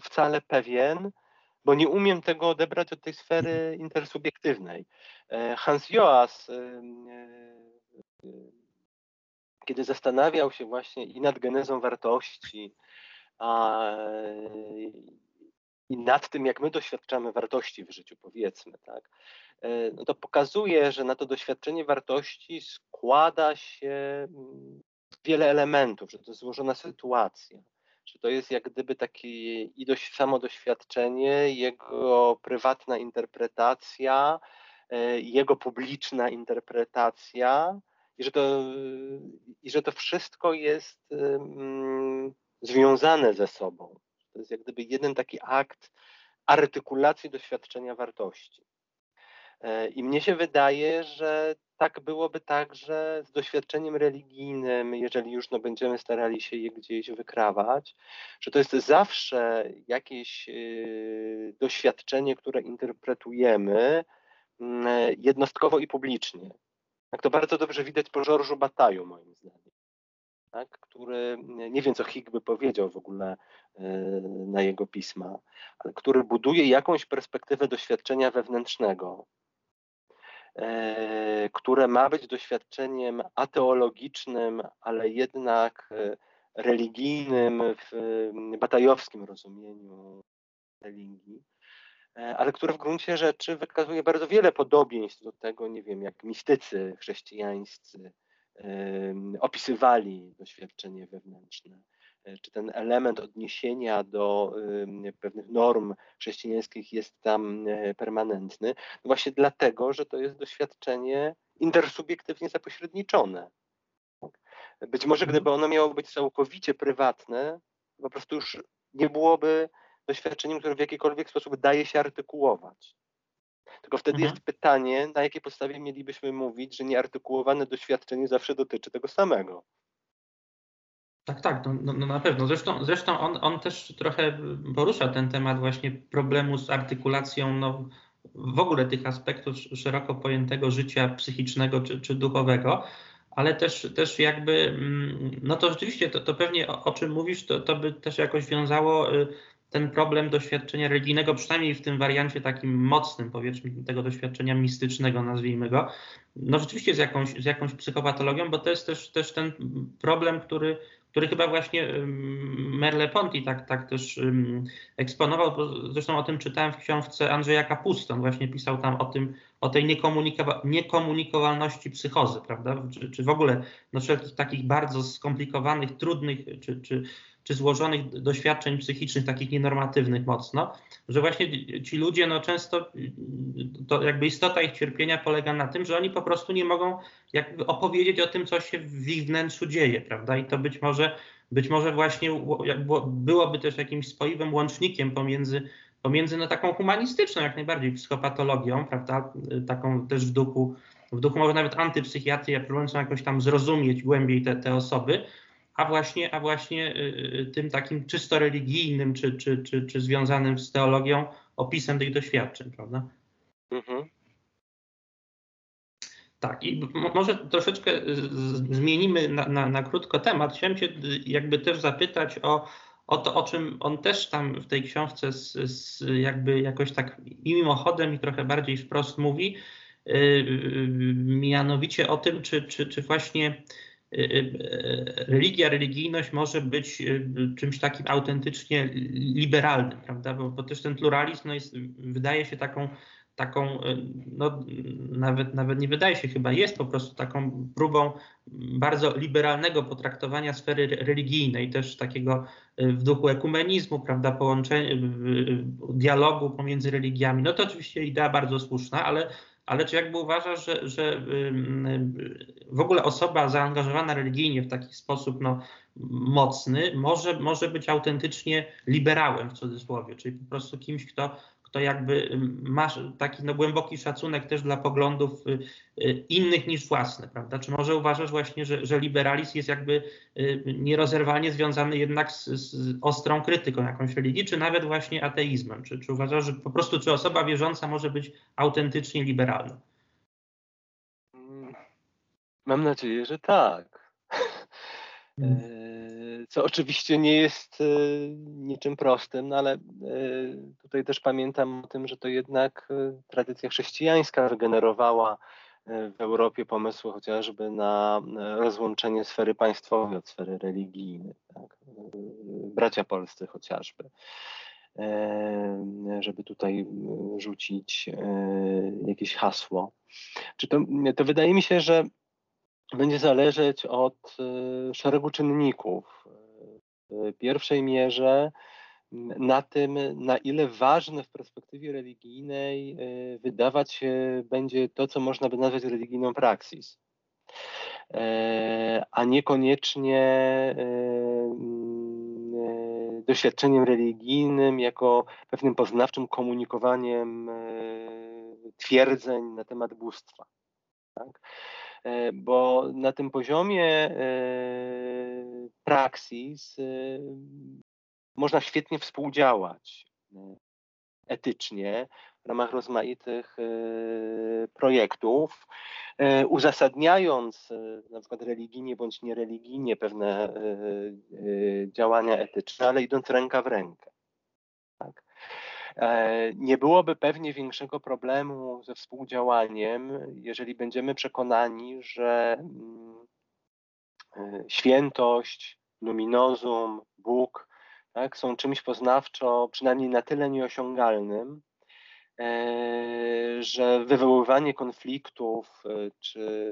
wcale pewien, bo nie umiem tego odebrać od tej sfery intersubiektywnej. E, Hans Joas, e, e, kiedy zastanawiał się właśnie i nad genezą wartości, a, i nad tym, jak my doświadczamy wartości w życiu, powiedzmy, tak, no to pokazuje, że na to doświadczenie wartości składa się mm, wiele elementów, że to jest złożona sytuacja że to jest jak gdyby takie i dość samo doświadczenie, jego prywatna interpretacja, e, jego publiczna interpretacja i że to, i że to wszystko jest um, związane ze sobą. To jest jak gdyby jeden taki akt artykulacji doświadczenia wartości. E, I mnie się wydaje, że tak byłoby także z doświadczeniem religijnym, jeżeli już no, będziemy starali się je gdzieś wykrawać, że to jest zawsze jakieś y, doświadczenie, które interpretujemy mm, jednostkowo i publicznie. Tak to bardzo dobrze widać po George'u Bataju, moim zdaniem. Tak, który, nie wiem co Higg by powiedział w ogóle y, na jego pisma, ale który buduje jakąś perspektywę doświadczenia wewnętrznego, które ma być doświadczeniem ateologicznym, ale jednak e, religijnym w batajowskim rozumieniu religii, e, ale które w gruncie rzeczy wykazuje bardzo wiele podobieństw do tego, nie wiem, jak mistycy chrześcijańscy opisywali doświadczenie wewnętrzne. E, czy ten element odniesienia do pewnych norm chrześcijańskich jest tam e, permanentny? No właśnie dlatego, że to jest doświadczenie intersubiektywnie zapośredniczone. Być może gdyby ono miało być całkowicie prywatne, po prostu już nie byłoby doświadczeniem, które w jakikolwiek sposób daje się artykułować. Tylko wtedy mhm. jest pytanie, na jakiej podstawie mielibyśmy mówić, że nieartykułowane doświadczenie zawsze dotyczy tego samego. Tak, tak, no, no, no, na pewno. Zresztą, zresztą on, on też trochę porusza ten temat właśnie problemu z artykulacją no, w ogóle tych aspektów szeroko pojętego życia psychicznego czy, czy duchowego, ale też, też jakby, mm, no to rzeczywiście to, to pewnie o, o czym mówisz, to, to by też jakoś wiązało y, ten problem doświadczenia religijnego, przynajmniej w tym wariancie takim mocnym, powiedzmy, tego doświadczenia mistycznego, nazwijmy go, no rzeczywiście z jakąś, z jakąś psychopatologią, bo to jest też, też ten problem, który, który chyba właśnie Merleau-Ponty tak, tak też eksponował, zresztą o tym czytałem w książce Andrzeja Kapuston, właśnie pisał tam o tym, o tej niekomunikowa niekomunikowalności psychozy, prawda, czy, czy w ogóle no, wszelkich takich bardzo skomplikowanych, trudnych, czy, czy czy złożonych doświadczeń psychicznych, takich nienormatywnych mocno, że właśnie ci ludzie no często, to jakby istota ich cierpienia polega na tym, że oni po prostu nie mogą jakby opowiedzieć o tym, co się w ich wnętrzu dzieje, prawda? I to być może, być może właśnie byłoby też jakimś spoiwym łącznikiem pomiędzy pomiędzy no, taką humanistyczną, jak najbardziej psychopatologią, prawda, taką też w duchu, w duchu może nawet antypsychiatrii, próbującą jakoś tam zrozumieć głębiej te, te osoby, a właśnie, a właśnie y, y, tym takim czysto religijnym, czy, czy, czy, czy związanym z teologią opisem tych doświadczeń, prawda? Mhm. Tak, i może troszeczkę zmienimy na, na, na, krótko temat. Chciałem Cię jakby też zapytać o, o to, o czym on też tam w tej książce z, z jakby jakoś tak mimochodem i trochę bardziej wprost mówi, yy, mianowicie o tym, czy, czy, czy właśnie Y, y, religia, religijność może być y, czymś takim autentycznie liberalnym, prawda? Bo, bo też ten pluralizm no jest, wydaje się taką, taką, no, nawet, nawet nie wydaje się, chyba jest po prostu taką próbą bardzo liberalnego potraktowania sfery religijnej, też takiego w duchu ekumenizmu, prawda, połączenia, dialogu pomiędzy religiami. No to oczywiście idea bardzo słuszna, ale ale czy jakby uważasz, że, że w ogóle osoba zaangażowana religijnie w taki sposób no, mocny może, może być autentycznie liberałem w cudzysłowie, czyli po prostu kimś, kto to jakby masz taki no, głęboki szacunek też dla poglądów y, y, innych niż własne, prawda? Czy może uważasz właśnie, że, że liberalizm jest jakby y, nierozerwalnie związany jednak z, z ostrą krytyką jakąś religii, czy nawet właśnie ateizmem? Czy, czy uważasz, że po prostu czy osoba wierząca może być autentycznie liberalna? Mam nadzieję, że tak. Hmm. Co oczywiście nie jest e, niczym prostym, no ale e, tutaj też pamiętam o tym, że to jednak e, tradycja chrześcijańska wygenerowała w Europie pomysły chociażby na rozłączenie sfery państwowej od sfery religijnej. Tak? Bracia polscy chociażby, żeby tutaj rzucić jakieś hasło. Czy to, to wydaje mi się, że będzie zależeć od szeregu czynników w pierwszej mierze na tym, na ile ważne w perspektywie religijnej e, wydawać się będzie to, co można by nazwać religijną praksis, e, a niekoniecznie doświadczeniem religijnym jako pewnym poznawczym komunikowaniem twierdzeń na temat bóstwa. Tak? E, bo na tym poziomie e, praksis e, można świetnie współdziałać etycznie w ramach rozmaitych projektów, uzasadniając na przykład religijnie bądź niereligijnie pewne działania etyczne, ale idąc ręka w rękę. E, nie byłoby pewnie większego problemu ze współdziałaniem, jeżeli będziemy przekonani, że mm, e, świętość, luminozum, Bóg tak, są czymś poznawczo przynajmniej na tyle nieosiągalnym, e, że wywoływanie konfliktów czy,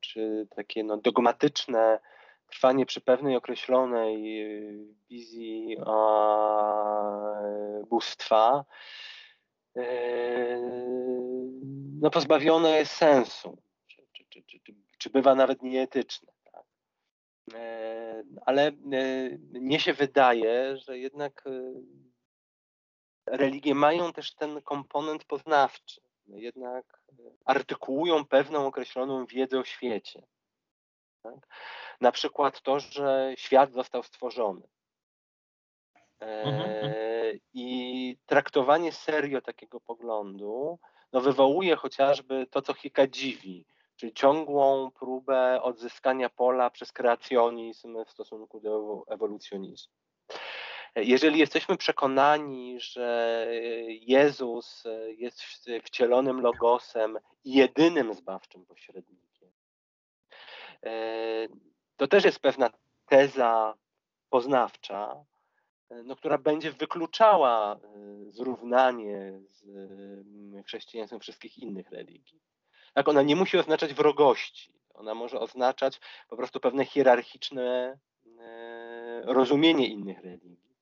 czy takie no, dogmatyczne trwanie przy pewnej określonej y, wizji bóstwa y, no pozbawione jest sensu, czy, czy, czy, czy bywa nawet nieetyczne. Tak? E, ale mnie się wydaje, że jednak y, religie mają też ten komponent poznawczy. Jednak artykułują pewną określoną wiedzę o świecie. Tak? Na przykład to, że świat został stworzony. Mhm, mhm. E, I traktowanie serio takiego poglądu no, wywołuje chociażby to, co Hika dziwi, czyli ciągłą próbę odzyskania pola przez kreacjonizm w stosunku do ewolucjonizmu. Jeżeli jesteśmy przekonani, że Jezus jest wcielonym logosem i jedynym zbawczym pośrednikiem, e, to też jest pewna teza poznawcza, e, no, która będzie wykluczała e, zrównanie z mm, chrześcijaństwem wszystkich innych religii. Tak, ona nie musi oznaczać wrogości, ona może oznaczać po prostu pewne hierarchiczne e, rozumienie innych religii.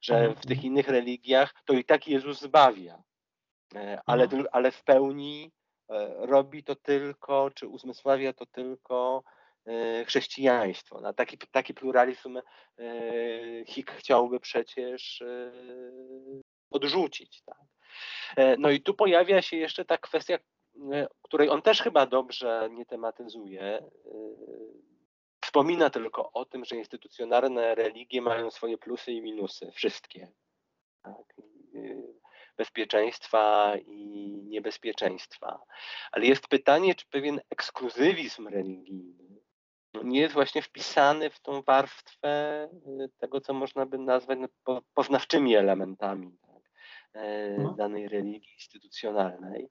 Że mhm. w tych innych religiach to i tak Jezus zbawia, ale, mhm. ale w pełni robi to tylko, czy uzmysławia to tylko E, chrześcijaństwo. Na taki, taki pluralizm e, Hik chciałby przecież e, odrzucić. Tak? No i tu pojawia się jeszcze ta kwestia, której on też chyba dobrze nie tematyzuje. Wspomina tylko o tym, że instytucjonalne religie mają swoje plusy i minusy, wszystkie. Tak? Bezpieczeństwa i niebezpieczeństwa. Ale jest pytanie, czy pewien ekskluzywizm religijny nie jest właśnie wpisany w tą warstwę y, tego, co można by nazwać no, poznawczymi elementami tak, no. danej religii instytucjonalnej.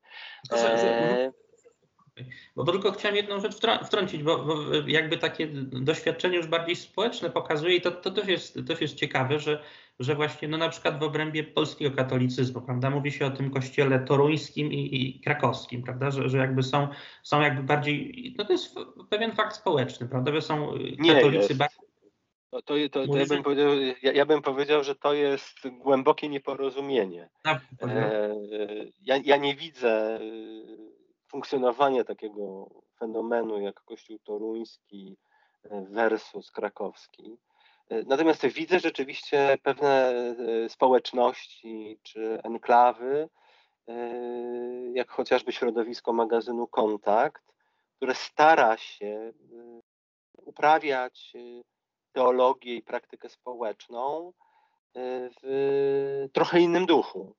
Bo, tylko chciałem jedną rzecz wtrącić, bo, bo, jakby takie doświadczenie już bardziej społeczne pokazuje i to, to też, jest, też jest ciekawe, że, że właśnie no na przykład w obrębie polskiego katolicyzmu, prawda, mówi się o tym kościele toruńskim i, i krakowskim, prawda, że, że jakby są, są jakby bardziej, no to jest pewien fakt społeczny, prawda, że są katolicy bardziej to, to, to, to ja, bym powiedział, ja, ja, bym powiedział, że to jest głębokie nieporozumienie. E, ja, ja nie widzę funkcjonowania takiego fenomenu jak Kościół toruński e, versus krakowski. E, natomiast widzę rzeczywiście pewne e, społeczności czy enklawy, jak chociażby środowisko magazynu Kontakt, które stara się uprawiać teologię i praktykę społeczną w trochę innym duchu.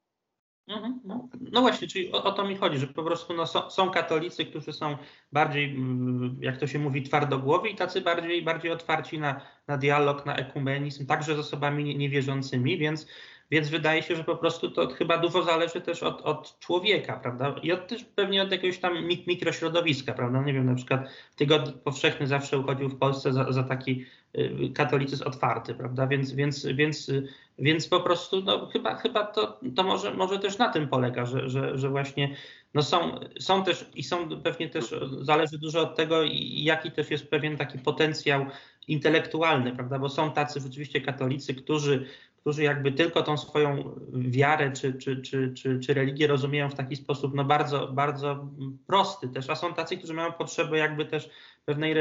Mhm, no, no, właśnie, czyli o, o, to mi chodzi, że po prostu no, są, są, katolicy, którzy są bardziej, mm, jak to się mówi, twardogłowi i tacy bardziej, bardziej otwarci na, na dialog, na ekumenizm, także z osobami niewierzącymi, więc, więc wydaje się, że po prostu to chyba dużo zależy też od, od człowieka, prawda? I od, też pewnie od jakiegoś tam mik mikrośrodowiska, prawda? Nie wiem, na przykład Tygodnik Powszechny zawsze uchodził w Polsce za, za taki y, katolicyzm otwarty, prawda? Więc, więc, więc więc po prostu no, chyba, chyba to, to może, może też na tym polega, że, że, że właśnie no są, są też i są pewnie też, zależy dużo od tego, jaki też jest pewien taki potencjał intelektualny, prawda? Bo są tacy rzeczywiście katolicy, którzy, którzy jakby tylko tą swoją wiarę czy, czy, czy, czy, czy religię rozumieją w taki sposób no bardzo, bardzo prosty też, a są tacy, którzy mają potrzebę jakby też pewnej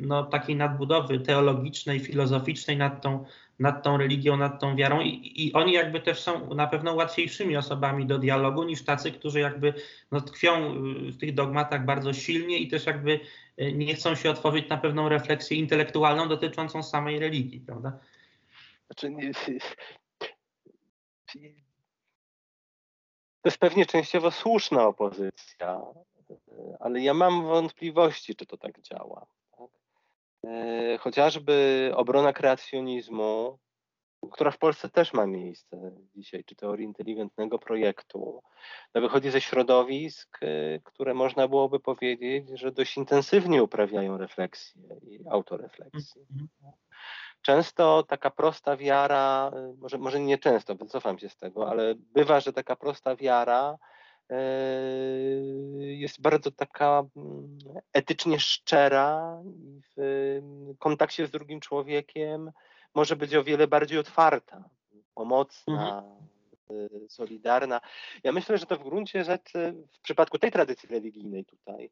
no, takiej nadbudowy teologicznej, filozoficznej nad tą, nad tą religią, nad tą wiarą i, i oni jakby też są na pewno łatwiejszymi osobami do dialogu niż tacy, którzy jakby no, tkwią w tych dogmatach bardzo silnie i też jakby nie chcą się otworzyć na pewną refleksję intelektualną dotyczącą samej religii, prawda? Znaczy, nie, to jest pewnie częściowo słuszna opozycja, ale ja mam wątpliwości, czy to tak działa. E, chociażby obrona kreacjonizmu, która w Polsce też ma miejsce dzisiaj, czy teorii inteligentnego projektu, no wychodzi ze środowisk, e, które można byłoby powiedzieć, że dość intensywnie uprawiają refleksję i autorefleksję. Często taka prosta wiara, e, może, może nie często, wycofam się z tego, ale bywa, że taka prosta wiara jest bardzo taka mm, etycznie szczera w kontakcie z drugim człowiekiem może być o wiele bardziej otwarta, pomocna, mhm. solidarna. Ja myślę, że to w gruncie rzeczy w przypadku tej tradycji religijnej tutaj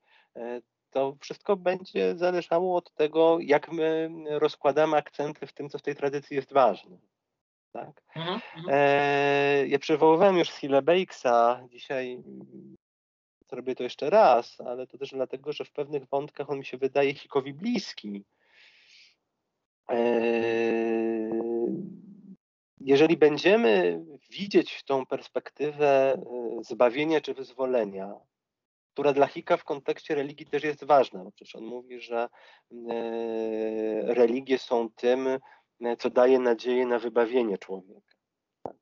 to wszystko będzie zależało od tego, jak my rozkładamy akcenty w tym, co w tej tradycji jest ważne. Tak? Mhm, mhm. e, ja przywoływałem już Sile Bakesa, dzisiaj zrobię to jeszcze raz, ale to też dlatego, że w pewnych wątkach on mi się wydaje Hikowi bliski. E, jeżeli będziemy widzieć tą perspektywę e, zbawienia czy wyzwolenia, która dla Hika w kontekście religii też jest ważna, bo przecież on mówi, że e, religie są tym, co daje nadzieję na wybawienie człowieka. Tak.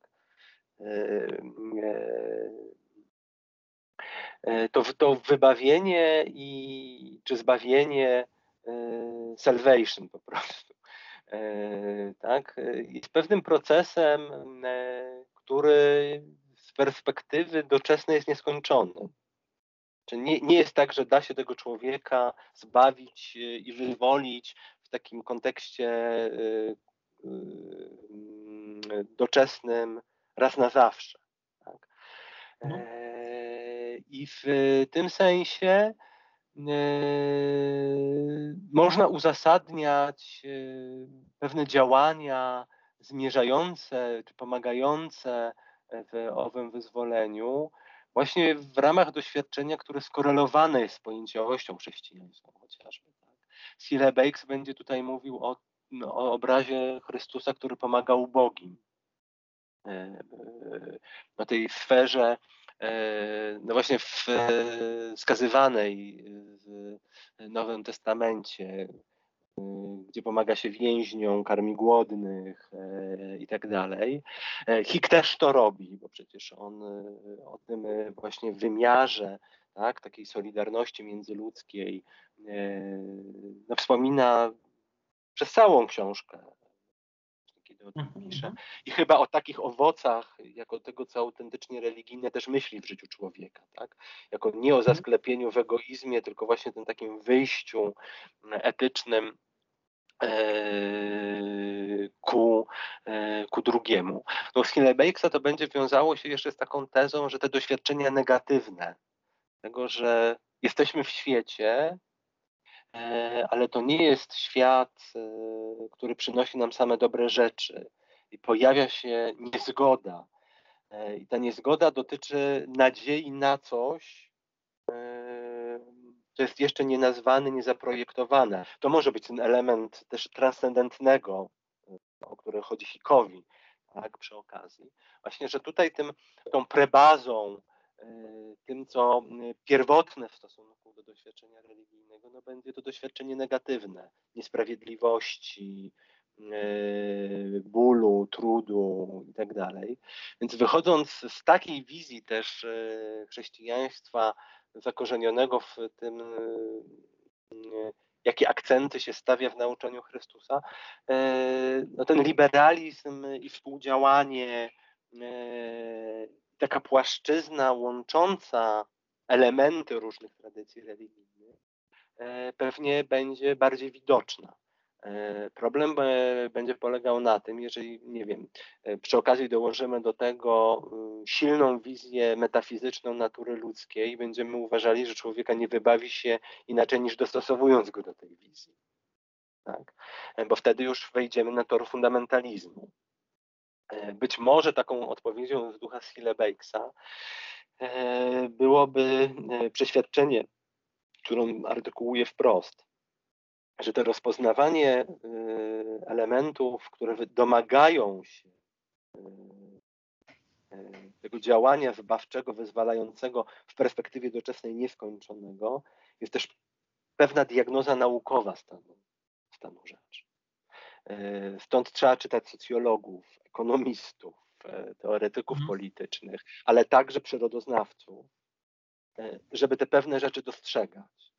E, to, to wybawienie i czy zbawienie, e, salvation po prostu, e, tak, jest pewnym procesem, który z perspektywy doczesnej jest nieskończony. Czyli nie, nie jest tak, że da się tego człowieka zbawić i wyzwolić w takim kontekście doczesnym raz na zawsze. Tak? No. I w tym sensie e, można uzasadniać e, pewne działania zmierzające czy pomagające w owym wyzwoleniu właśnie w ramach doświadczenia, które skorelowane jest z pojęciowością chrześcijańską chociażby. Tak. Sile Bakes będzie tutaj mówił o, no, o obrazie Chrystusa, który pomaga ubogim. E, na tej sferze E, no właśnie w wskazywanej w Nowym Testamencie, e, gdzie pomaga się więźniom, karmi głodnych e, i tak dalej. Hik też to robi, bo przecież on o tym właśnie wymiarze tak, takiej solidarności międzyludzkiej, no, wspomina przez całą książkę kiedy o tym mhm, pisze. I chyba o takich owocach, jako tego, co autentycznie religijne też myśli w życiu człowieka, tak? Jako nie o mhm. zasklepieniu w egoizmie, tylko właśnie tym takim wyjściu etycznym e, ku, e, ku drugiemu. No z Hillebakesa to będzie wiązało się jeszcze z taką tezą, że te doświadczenia negatywne, tego, że jesteśmy w świecie, E, ale to nie jest świat, który przynosi nam same dobre rzeczy i pojawia się niezgoda. I ta niezgoda dotyczy nadziei na coś, co jest jeszcze nienazwane, niezaprojektowane. To może być ten element też transcendentnego, o który chodzi Hikowi, tak, przy okazji. Właśnie, że tutaj tym, tą prebazą, tym, co pierwotne w stosunku do doświadczenia religijnego, no będzie to doświadczenie negatywne, niesprawiedliwości, e, bólu, trudu i tak dalej. Więc wychodząc z takiej wizji też e, chrześcijaństwa zakorzenionego w tym, e, jakie akcenty się stawia w nauczaniu Chrystusa, no ten liberalizm i współdziałanie, taka płaszczyzna łącząca elementy różnych tradycji religijnych e, pewnie będzie bardziej widoczna. E, problem e, będzie polegał na tym, jeżeli, nie wiem, przy okazji dołożymy do tego mm, silną wizję metafizyczną natury ludzkiej, będziemy uważali, że człowieka nie wybawi się inaczej niż dostosowując go do tej wizji. Tak? Bo wtedy już wejdziemy na tor fundamentalizmu. Być może taką odpowiedzią z ducha Schillebakesa E, byłoby e, przeświadczenie, którą artykułuję wprost, że to rozpoznawanie e, elementów, które domagają się tego działania wybawczego, wyzwalającego w perspektywie doczesnej nieskończonego, jest też pewna diagnoza naukowa stanu, stanu rzeczy. Stąd trzeba czytać socjologów, ekonomistów, E, teoretyków mhm. politycznych, ale także przyrodoznawców, e, żeby te pewne rzeczy dostrzegać.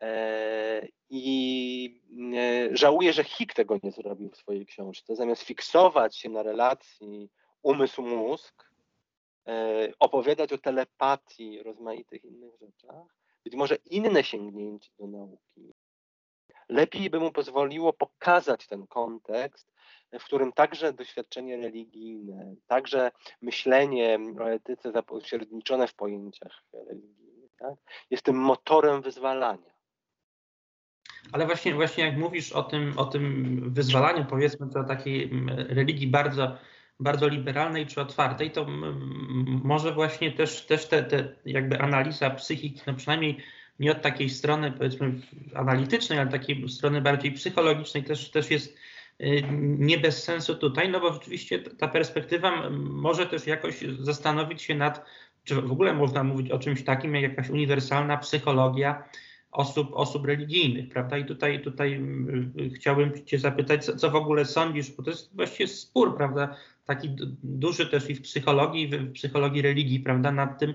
E, I żałuję, że Hick tego nie zrobił w swojej książce. Zamiast fiksować się na relacji umysł-mózg, opowiadać o telepatii, rozmaitych innych rzeczach, być może inne sięgnięcie do nauki, lepiej by mu pozwoliło pokazać ten kontekst w którym także doświadczenie religijne, także myślenie o etyce zapośredniczone w pojęciach religijnych, tak, jest tym motorem wyzwalania. Ale właśnie, właśnie jak mówisz o tym, o tym wyzwalaniu, powiedzmy to takiej religii bardzo, bardzo liberalnej czy otwartej, to może właśnie też, też te, te jakby analiza psychiki, no przynajmniej nie od takiej strony powiedzmy analitycznej, ale takiej strony bardziej psychologicznej też, też jest Y, nie bez sensu tutaj, no bo rzeczywiście ta perspektywa może też jakoś zastanowić się nad, czy w ogóle można mówić o czymś takim jak jakaś uniwersalna psychologia osób, osób religijnych, prawda? I tutaj, tutaj chciałbym Cię zapytać, co, co w ogóle sądzisz, bo to jest właściwie spór, prawda? Taki duży też i w psychologii, i w psychologii religii, prawda? Nad tym,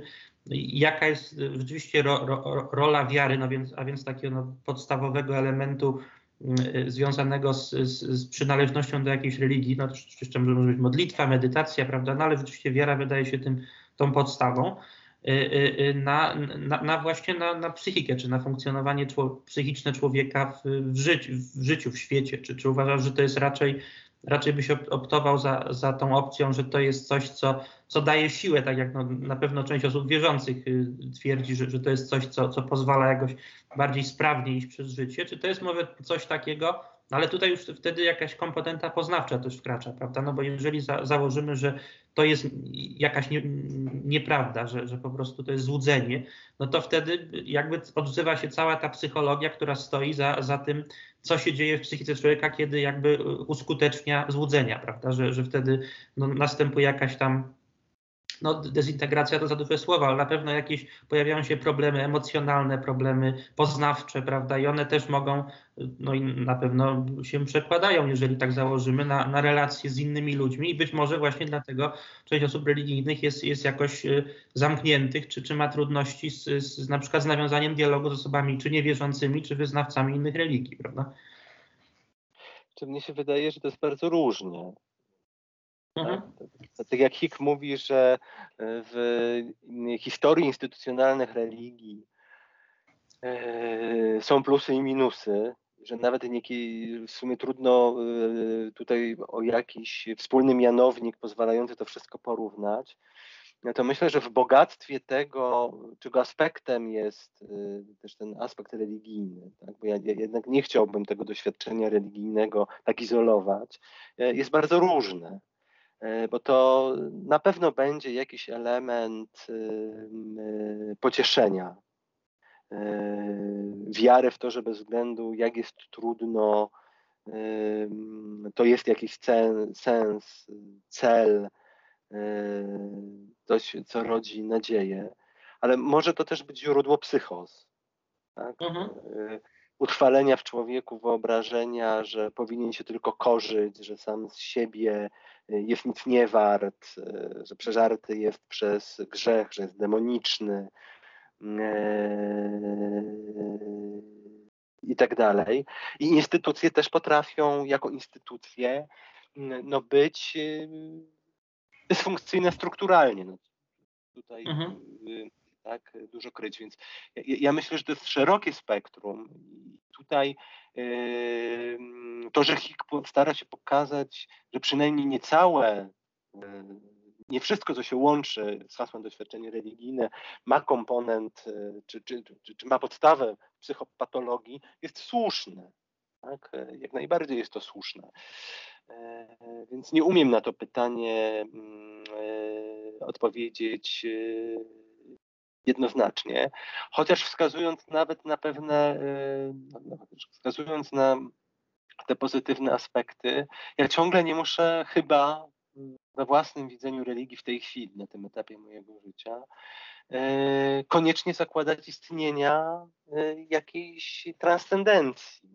jaka jest rzeczywiście ro, ro, rola wiary, no więc, a więc takiego no, podstawowego elementu Y, związanego z, z, z, przynależnością do jakiejś religii, no to może być modlitwa, medytacja, prawda, no ale rzeczywiście wiara wydaje się tym, tą podstawą, y, y, na, na, na właśnie na, na, psychikę, czy na funkcjonowanie psychiczne człowieka w, w, życiu, w życiu, w świecie, czy, czy uważasz, że to jest raczej raczej byś optował za, za tą opcją, że to jest coś, co, co daje siłę, tak jak no, na pewno część osób wierzących y, twierdzi, że, że to jest coś, co, co pozwala jakoś bardziej sprawnie iść przez życie. Czy to jest może coś takiego, no ale tutaj już wtedy jakaś komponenta poznawcza też wkracza, prawda? No bo jeżeli za, założymy, że to jest jakaś nie, nieprawda, że, że po prostu to jest złudzenie, no to wtedy jakby odzywa się cała ta psychologia, która stoi za, za tym, co się dzieje w psychice człowieka, kiedy jakby uskutecznia złudzenia, prawda? Że, że wtedy no, następuje jakaś tam no, dezintegracja to za duże słowa, ale na pewno jakieś pojawiają się problemy emocjonalne, problemy poznawcze, prawda? I one też mogą, no i na pewno się przekładają, jeżeli tak założymy, na, na relacje z innymi ludźmi i być może właśnie dlatego część osób religijnych jest, jest jakoś y, zamkniętych, czy, czy ma trudności z, z na przykład z nawiązaniem dialogu z osobami czy niewierzącymi, czy wyznawcami innych religii, prawda? Czy mnie się wydaje, że to jest bardzo różnie. Mhm. Tak, tak jak Hick mówi, że e, w historii instytucjonalnych religii e, są plusy i minusy, że nawet niekiedy w sumie trudno e, tutaj o jakiś wspólny mianownik pozwalający to wszystko porównać, no to myślę, że w bogactwie tego, czego aspektem jest też ten aspekt religijny, tak? bo ja, jednak nie chciałbym tego doświadczenia religijnego tak izolować, jest bardzo różne. E, bo to na pewno będzie jakiś element e, pocieszenia, e, wiary w to, że bez względu jak jest trudno, to jest jakiś sens, cel, coś, co rodzi nadzieję. Ale może to też być źródło psychos. Tak? Mhm utrwalenia w człowieku wyobrażenia, że powinien się tylko korzyć, że sam z siebie y, jest nic nie wart, y, że przeżarty jest przez grzech, że jest demoniczny y, i tak dalej. I instytucje też potrafią jako instytucje no, być dysfunkcyjne strukturalnie. No, tutaj mhm tak, dużo kryć. Więc ja, ja, myślę, że to jest szerokie spektrum. Tutaj to, że Hick stara się pokazać, że przynajmniej nie całe, yy, nie wszystko, co się łączy z hasłem doświadczenie religijne, ma komponent, yy, czy, czy, czy, czy ma podstawę psychopatologii, jest słuszne. Tak? Jak najbardziej jest to słuszne. Więc nie umiem na to pytanie yy, odpowiedzieć jednoznacznie, chociaż wskazując nawet na pewne, y, wskazując na te pozytywne aspekty, ja ciągle nie muszę chyba we własnym widzeniu religii w tej chwili, na tym etapie mojego życia, y, koniecznie zakładać istnienia y, jakiejś transcendencji,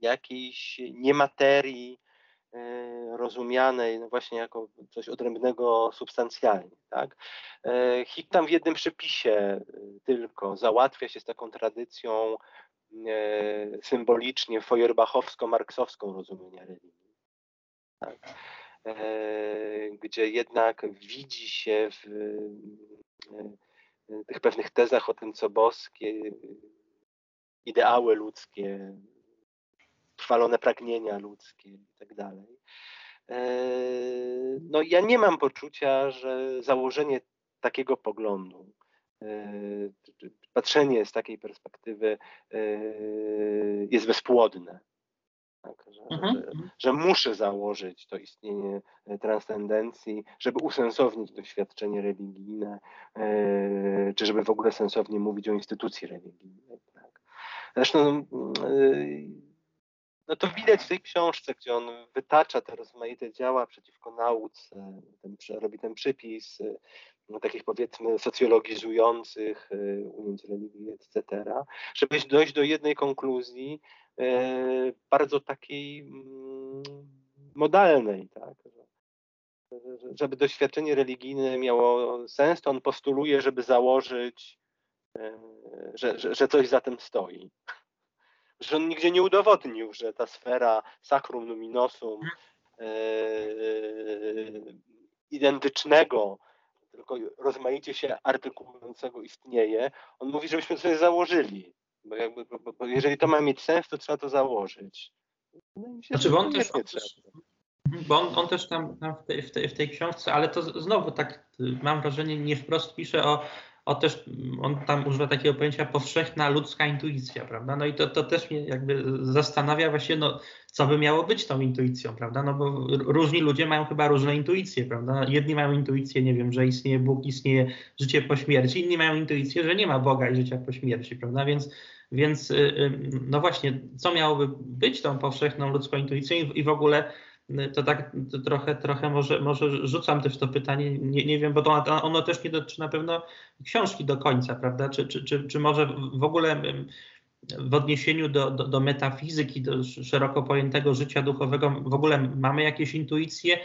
jakiejś niematerii, rozumianej no właśnie jako coś odrębnego substancjalnie. Tak? E, Hick tam w jednym przepisie e, tylko załatwia się z taką tradycją symbolicznie feuerbachowsko-marksowską rozumienia religii. Tak? Gdzie jednak widzi się w tych pewnych tezach o tym, co boskie, ideały ludzkie, trwalone pragnienia ludzkie i tak dalej. E, no ja nie mam poczucia, że założenie takiego poglądu, e, patrzenie z takiej perspektywy e, jest bezpłodne. Tak, że, mhm. że, że, muszę założyć to istnienie transcendencji, żeby usensownić doświadczenie religijne, czy żeby w ogóle sensownie mówić o instytucji religijnej. Tak. Zresztą no to widać w tej książce, gdzie on wytacza te rozmaite działa przeciwko nauce, ten, robi ten przypis no, takich powiedzmy socjologizujących y, ujęć religii, etc., żeby dojść do jednej konkluzji y, bardzo takiej mm, modalnej, tak? żeby doświadczenie religijne miało sens, to on postuluje, żeby założyć, y, że, że coś za tym stoi że on nigdzie nie udowodnił, że ta sfera sacrum luminosum e, identycznego, tylko rozmaicie się artykułującego istnieje. On mówi, żebyśmy sobie założyli, bo, jakby, bo, bo jeżeli to ma mieć sens, to trzeba to założyć. No się, znaczy, on też, on też, bo on, on też tam, tam w, tej, w, tej, w tej książce, ale to znowu tak mam wrażenie, nie wprost pisze o o też, on tam używa takiego pojęcia powszechna ludzka intuicja, prawda? No i to, to też mnie jakby zastanawia właśnie, no, co by miało być tą intuicją, prawda? No bo różni ludzie mają chyba różne intuicje, prawda? Jedni mają intuicję, nie wiem, że istnieje Bóg, istnieje życie po śmierci, inni mają intuicję, że nie ma Boga i życia po śmierci, prawda? Więc, więc y, y, no właśnie, co miałoby być tą powszechną ludzką intuicją i w ogóle to tak to trochę, trochę może, może rzucam też to pytanie, nie, nie wiem, bo to ono też nie dotyczy na pewno książki do końca, prawda? Czy, czy, czy, czy może w ogóle w odniesieniu do, do, do, metafizyki, do szeroko pojętego życia duchowego, w ogóle mamy jakieś intuicje,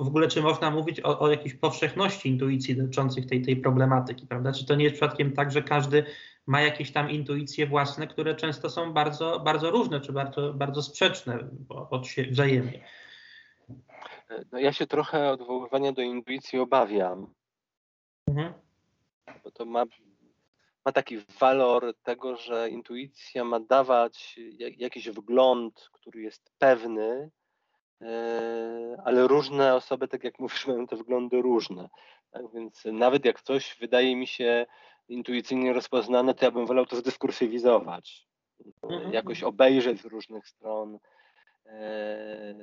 w ogóle czy można mówić o, o jakiejś powszechności intuicji dotyczących tej, tej problematyki, prawda? Czy to nie jest przypadkiem tak, że każdy ma jakieś tam intuicje własne, które często są bardzo, bardzo różne, czy bardzo, bardzo sprzeczne od siebie wzajemnie? No ja się trochę odwoływania do intuicji obawiam. Mhm. Bo to ma ma taki walor tego, że intuicja ma dawać jakiś wgląd, który jest pewny, e, ale różne osoby, tak jak mówisz, mają te wglądy różne. Tak więc nawet jak coś wydaje mi się intuicyjnie rozpoznane, to ja bym wolał to zdyskursywizować. Mhm. Jakoś obejrzeć z różnych stron, e,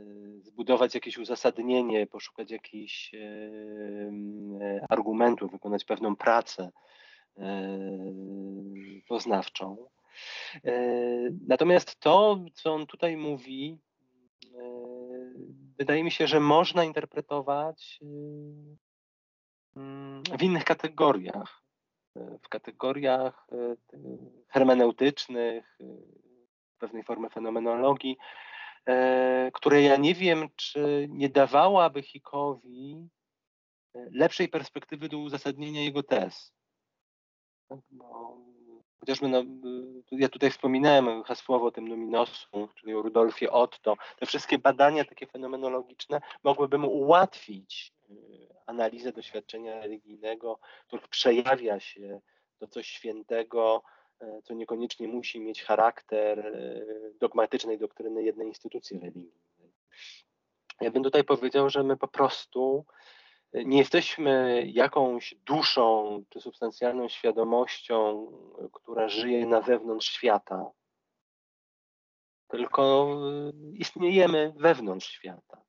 zbudować jakieś uzasadnienie, poszukać jakichś e, argumentów, wykonać pewną pracę. E, poznawczą. E, natomiast to, co on tutaj mówi, e, wydaje mi się, że można interpretować w innych kategoriach. W kategoriach hermeneutycznych, pewnej formy fenomenologii, które ja nie wiem, czy nie dawałaby Hickowi lepszej perspektywy do uzasadnienia jego tez. No, chociażby no, ja tutaj wspominałem hasłowo o tym Numinosu, czyli o Rudolfie Otto. Te wszystkie badania takie fenomenologiczne mogłyby mu ułatwić y, analizę doświadczenia religijnego, których przejawia się to coś świętego, y, co niekoniecznie musi mieć charakter y, dogmatycznej doktryny jednej instytucji religijnej. Ja bym tutaj powiedział, że my po prostu nie jesteśmy jakąś duszą czy substancjalną świadomością, która żyje na zewnątrz świata, tylko istniejemy wewnątrz świata,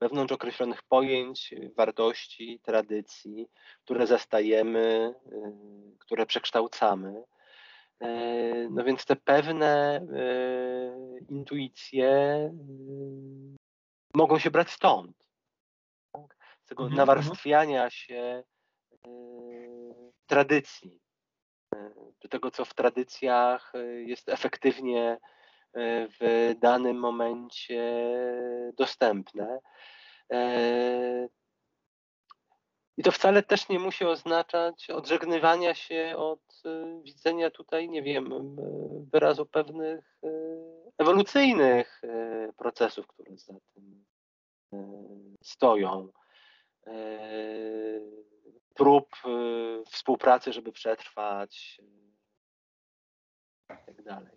wewnątrz określonych pojęć, wartości, tradycji, które zastajemy, które przekształcamy. No więc te pewne e, intuicje e, mogą się brać stąd tego mhm, nawarstwiania mhm. się y, tradycji, y, do tego, co w tradycjach y, jest efektywnie w danym momencie dostępne. I to wcale też nie musi oznaczać odżegnywania się od widzenia tutaj, nie wiem, wyrazu pewnych ewolucyjnych procesów, które za tym stoją. E, prób e, współpracy, żeby przetrwać e, i tak.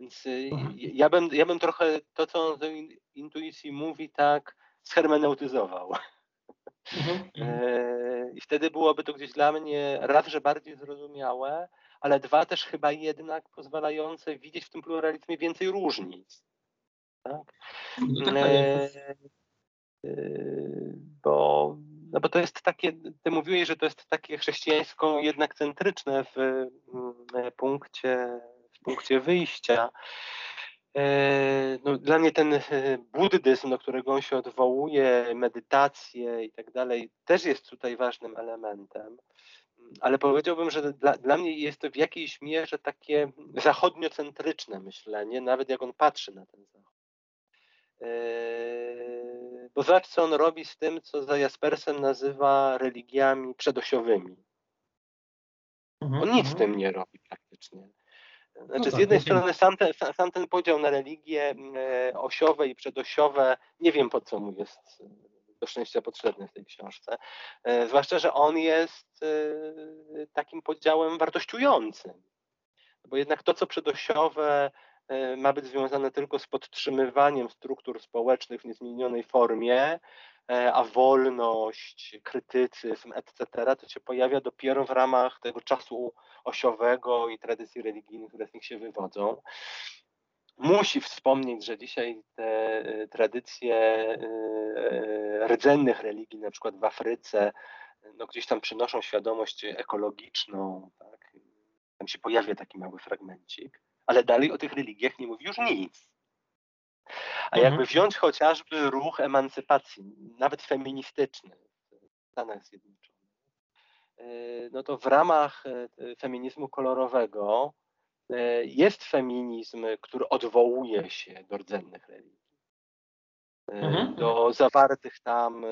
Więc mhm. ja bym, ja bym trochę to, co on z intuicji mówi, tak shermeneutyzował. Mhm, mhm. I wtedy byłoby to gdzieś dla mnie raz, że bardziej zrozumiałe, ale dwa też chyba jednak pozwalające widzieć w tym pluralizmie więcej różnic. Tak? No tak, tak bo, no bo to jest takie, ty mówiłeś, że to jest takie chrześcijańsko jednak centryczne w mm, punkcie, w punkcie wyjścia. E, no, dla mnie ten e, buddyzm, do którego on się odwołuje, medytacje i tak dalej, też jest tutaj ważnym elementem. Ale powiedziałbym, że dla, dla mnie jest to w jakiejś mierze takie zachodniocentryczne myślenie, nawet jak on patrzy na ten zachód. Yy, bo zobacz, co on robi z tym, co za Jaspersem nazywa religiami przedosiowymi. Mhm, on nic z tym mhm. nie robi praktycznie. Znaczy, no z tak, jednej strony sam ten, sam ten podział na religie e, osiowe i przedosiowe, nie wiem po co mu jest e, do szczęścia potrzebny w tej książce. E, zwłaszcza, że on jest takim podziałem wartościującym. Bo jednak to, co przedosiowe ma być związane tylko z podtrzymywaniem struktur społecznych w niezmienionej formie, a wolność, krytycyzm, etc., to się pojawia dopiero w ramach tego czasu osiowego i tradycji religijnych, które z nich się wywodzą. Musi wspomnieć, że dzisiaj te e, tradycje rdzennych religii, na przykład w Afryce, no gdzieś tam przynoszą świadomość ekologiczną. Tak? Tam się pojawia taki mały fragmencik ale dalej o tych religiach nie mówi już nic. A jakby mhm. wziąć chociażby ruch emancypacji, nawet feministyczny w Stanach Zjednoczonych, e, no to w ramach e, feminizmu kolorowego e, jest feminizm, który odwołuje się do rdzennych religii, mhm. do zawartych tam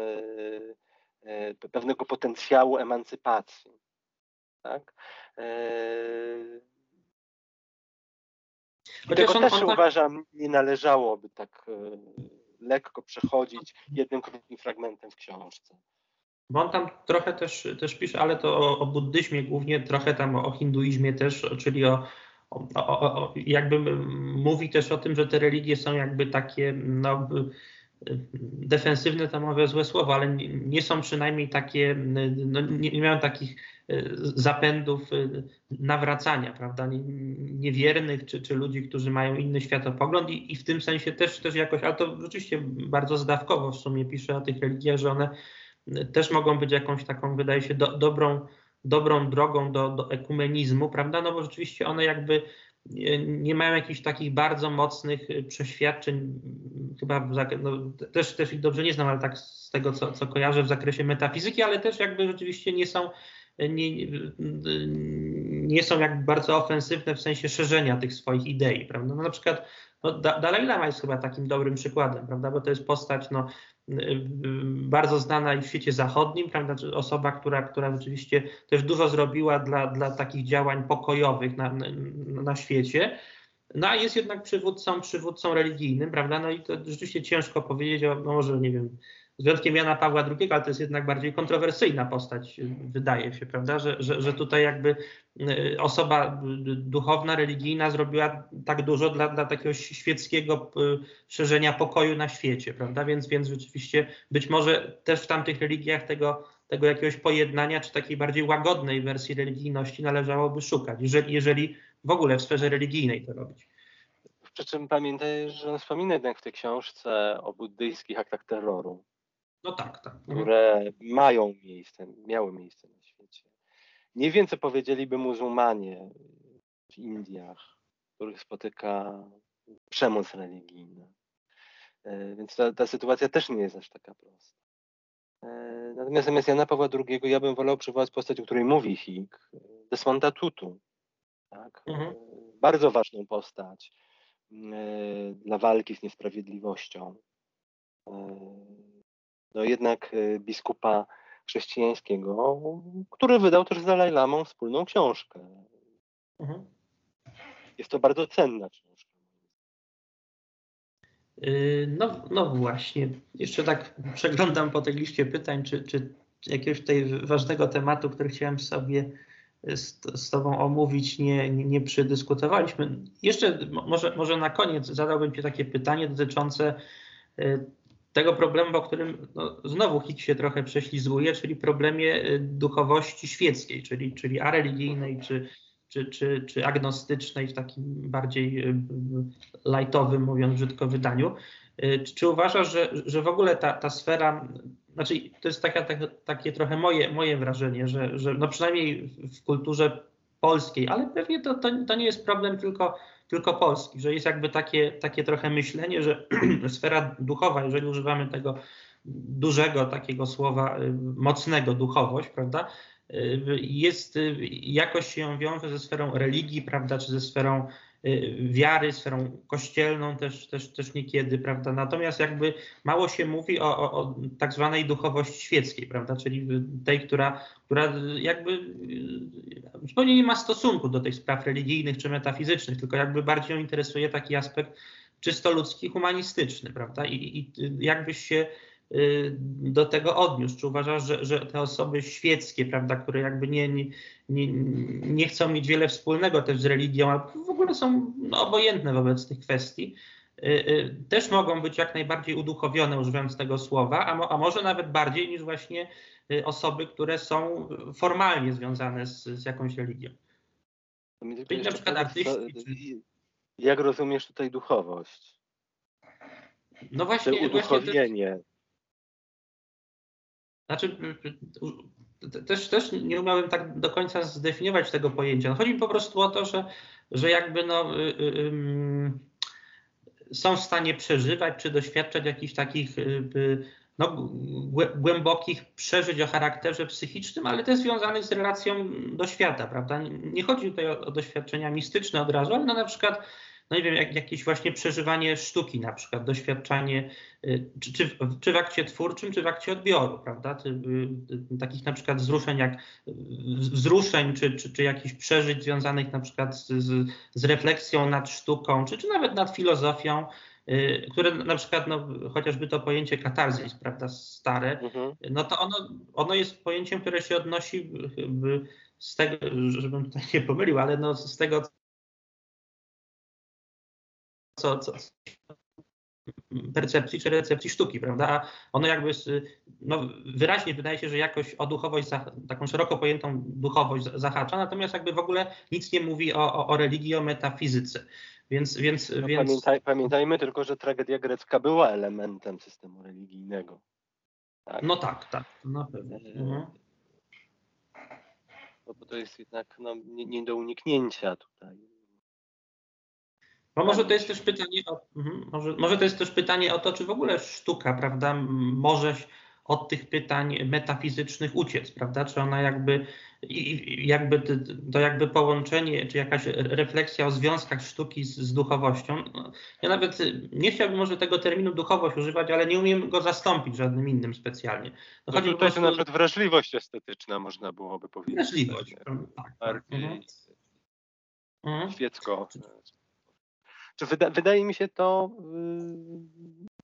pewnego potencjału emancypacji. Tak? Chociaż Tego też on tak... uważam, nie należałoby tak e, lekko przechodzić jednym krótkim fragmentem w książce. Bo on tam trochę też, też pisze, ale to o, o buddyzmie głównie, trochę tam o hinduizmie też, czyli o, o, o, jakby mówi też o tym, że te religie są jakby takie no, defensywne, to mówię złe słowo, ale nie, są przynajmniej takie, no, nie, nie mają takich E, zapędów e, nawracania, prawda, niewiernych, czy, czy ludzi, którzy mają inny światopogląd i, i w tym sensie też, też jakoś, ale to rzeczywiście bardzo zdawkowo w sumie pisze o tych religiach, że one też mogą być jakąś taką, wydaje się, do, dobrą, dobrą drogą do, do ekumenizmu, prawda, no bo rzeczywiście one jakby nie mają jakichś takich bardzo mocnych przeświadczeń, chyba no, też, też ich dobrze nie znam, ale tak z tego, co, co kojarzę w zakresie metafizyki, ale też jakby rzeczywiście nie są nie, nie są jakby bardzo ofensywne w sensie szerzenia tych swoich idei, prawda? No na przykład no, Dalai Lama jest chyba takim dobrym przykładem, prawda, bo to jest postać no, bardzo znana i w świecie zachodnim, prawda, osoba, która, która rzeczywiście też dużo zrobiła dla, dla takich działań pokojowych na, na, na świecie, no a jest jednak przywódcą, przywódcą religijnym, prawda, no i to rzeczywiście ciężko powiedzieć o, no może nie wiem, z wyjątkiem Jana Pawła II, ale to jest jednak bardziej kontrowersyjna postać, wydaje się, prawda, że, że, że tutaj jakby y, osoba duchowna, religijna zrobiła tak dużo dla, dla takiego świeckiego y, szerzenia pokoju na świecie, prawda, więc, więc rzeczywiście być może też w tamtych religiach tego, tego jakiegoś pojednania, czy takiej bardziej łagodnej wersji religijności należałoby szukać, jeżeli, jeżeli w ogóle w sferze religijnej to robić. Przy czym pamiętaj, że on wspomina jednak w tej książce o buddyjskich aktach terroru. No tak, tak. Mhm. Które mają miejsce, miały miejsce na świecie. Nie wiem, co powiedzieliby muzułmanie w Indiach, których spotyka przemoc religijna. E, więc ta, ta sytuacja też nie jest aż taka prosta. E, natomiast zamiast Jana Pawła II ja bym wolał przywołać postać, o której mówi Hik, Desmonda Tutu. Tak? Mhm. Bardzo ważną postać dla walki z niesprawiedliwością no jednak e, biskupa chrześcijańskiego, który wydał też z Dalaj Lamą wspólną książkę. Mhm. Jest to bardzo cenna książka. Y, no, no właśnie. Jeszcze tak przeglądam po tej liście pytań, czy, czy jakiegoś tutaj ważnego tematu, który chciałem sobie z, z Tobą omówić, nie, nie, nie przedyskutowaliśmy. Jeszcze może, może na koniec zadałbym Ci takie pytanie dotyczące y, tego problemu, o którym no, znowu Hicks się trochę prześlizguje, czyli problemie y, duchowości świeckiej, czyli, czyli areligijnej czy, czy, czy, czy agnostycznej w takim bardziej y, lightowym, mówiąc brzydko, wydaniu. Y, czy uważasz, że, że w ogóle ta, ta sfera, znaczy to jest taka, tak, takie trochę moje, moje wrażenie, że, że no przynajmniej w kulturze polskiej, ale pewnie to, to, to nie jest problem tylko tylko Polski, że jest jakby takie, takie trochę myślenie, że sfera duchowa, jeżeli używamy tego dużego takiego słowa, y, mocnego duchowość, prawda, y, jest, y, jakoś się ją wiąże ze sferą religii, prawda, czy ze sferą wiary, sferą kościelną też, też, też niekiedy, prawda? Natomiast jakby mało się mówi o, o, o tak zwanej duchowości świeckiej, prawda? Czyli tej, która, która jakby zupełnie nie ma stosunku do tych spraw religijnych czy metafizycznych, tylko jakby bardziej ją interesuje taki aspekt czysto ludzki, humanistyczny, prawda? I, i jakbyś się y, do tego odniósł? Czy uważasz, że, że te osoby świeckie, prawda, które jakby nie, nie, nie, nie chcą mieć wiele wspólnego też z religią, a w ogóle są no, obojętne wobec tych kwestii, y, y, też mogą być jak najbardziej uduchowione, używając tego słowa, a, mo, a może nawet bardziej niż właśnie Y, osoby, które są formalnie związane z, z jakąś religią. Czyli na przykład artyści. Jak rozumiesz tutaj duchowość? No właśnie. Te uduchowienie. Właśnie znaczy, y, y, też, też nie umiałem tak do końca zdefiniować tego pojęcia. No chodzi mi po prostu o to, że, że jakby no. są w stanie przeżywać czy doświadczać jakichś takich no, głębokich przeżyć o charakterze psychicznym, ale też związanych z relacją do świata, prawda? Nie chodzi tutaj o, o doświadczenia mistyczne od razu, ale no, na przykład no nie wiem, jak, jakieś właśnie przeżywanie sztuki, na przykład doświadczanie, y, czy, czy, czy w akcie twórczym, czy w akcie odbioru, prawda? Ty, y, takich na przykład wzruszeń, jak wzruszeń, czy, czy, czy jakichś przeżyć związanych na przykład z, z, z refleksją nad sztuką, czy, czy nawet nad filozofią, y, które na przykład, no, chociażby to pojęcie katarzis, prawda, stare, mhm. no to ono, ono jest pojęciem, które się odnosi z tego, żebym tutaj nie pomylił, ale no z tego, co, co percepcji czy recepcji sztuki, prawda? Ono jakby no, wyraźnie wydaje się, że jakoś o duchowość, taką szeroko pojętą duchowość zahacza, natomiast jakby w ogóle nic nie mówi o, o, o religii, o metafizyce. Więc, więc, no, więc... Pamiętaj, pamiętajmy tylko, że tragedia grecka była elementem systemu religijnego. Tak? No tak, tak, na pewno. E, mhm. No, bo to jest jednak no, nie, nie do uniknięcia tutaj. No może to jest też pytanie o, mhm, może, może to jest też pytanie o to, czy w ogóle sztuka, prawda, może od tych pytań metafizycznych uciec, prawda? Czy ona jakby, jakby to jakby połączenie, czy jakaś refleksja o związkach sztuki z, z duchowością. No, ja nawet nie chciałbym może tego terminu duchowość używać, ale nie umiem go zastąpić żadnym innym specjalnie. No, chodzi no, to jest na przykład wrażliwość estetyczna, można byłoby powiedzieć. Wrażliwość, tak. tak. Bardziej mhm. mhm. Świecko wyda, wydaje mi się to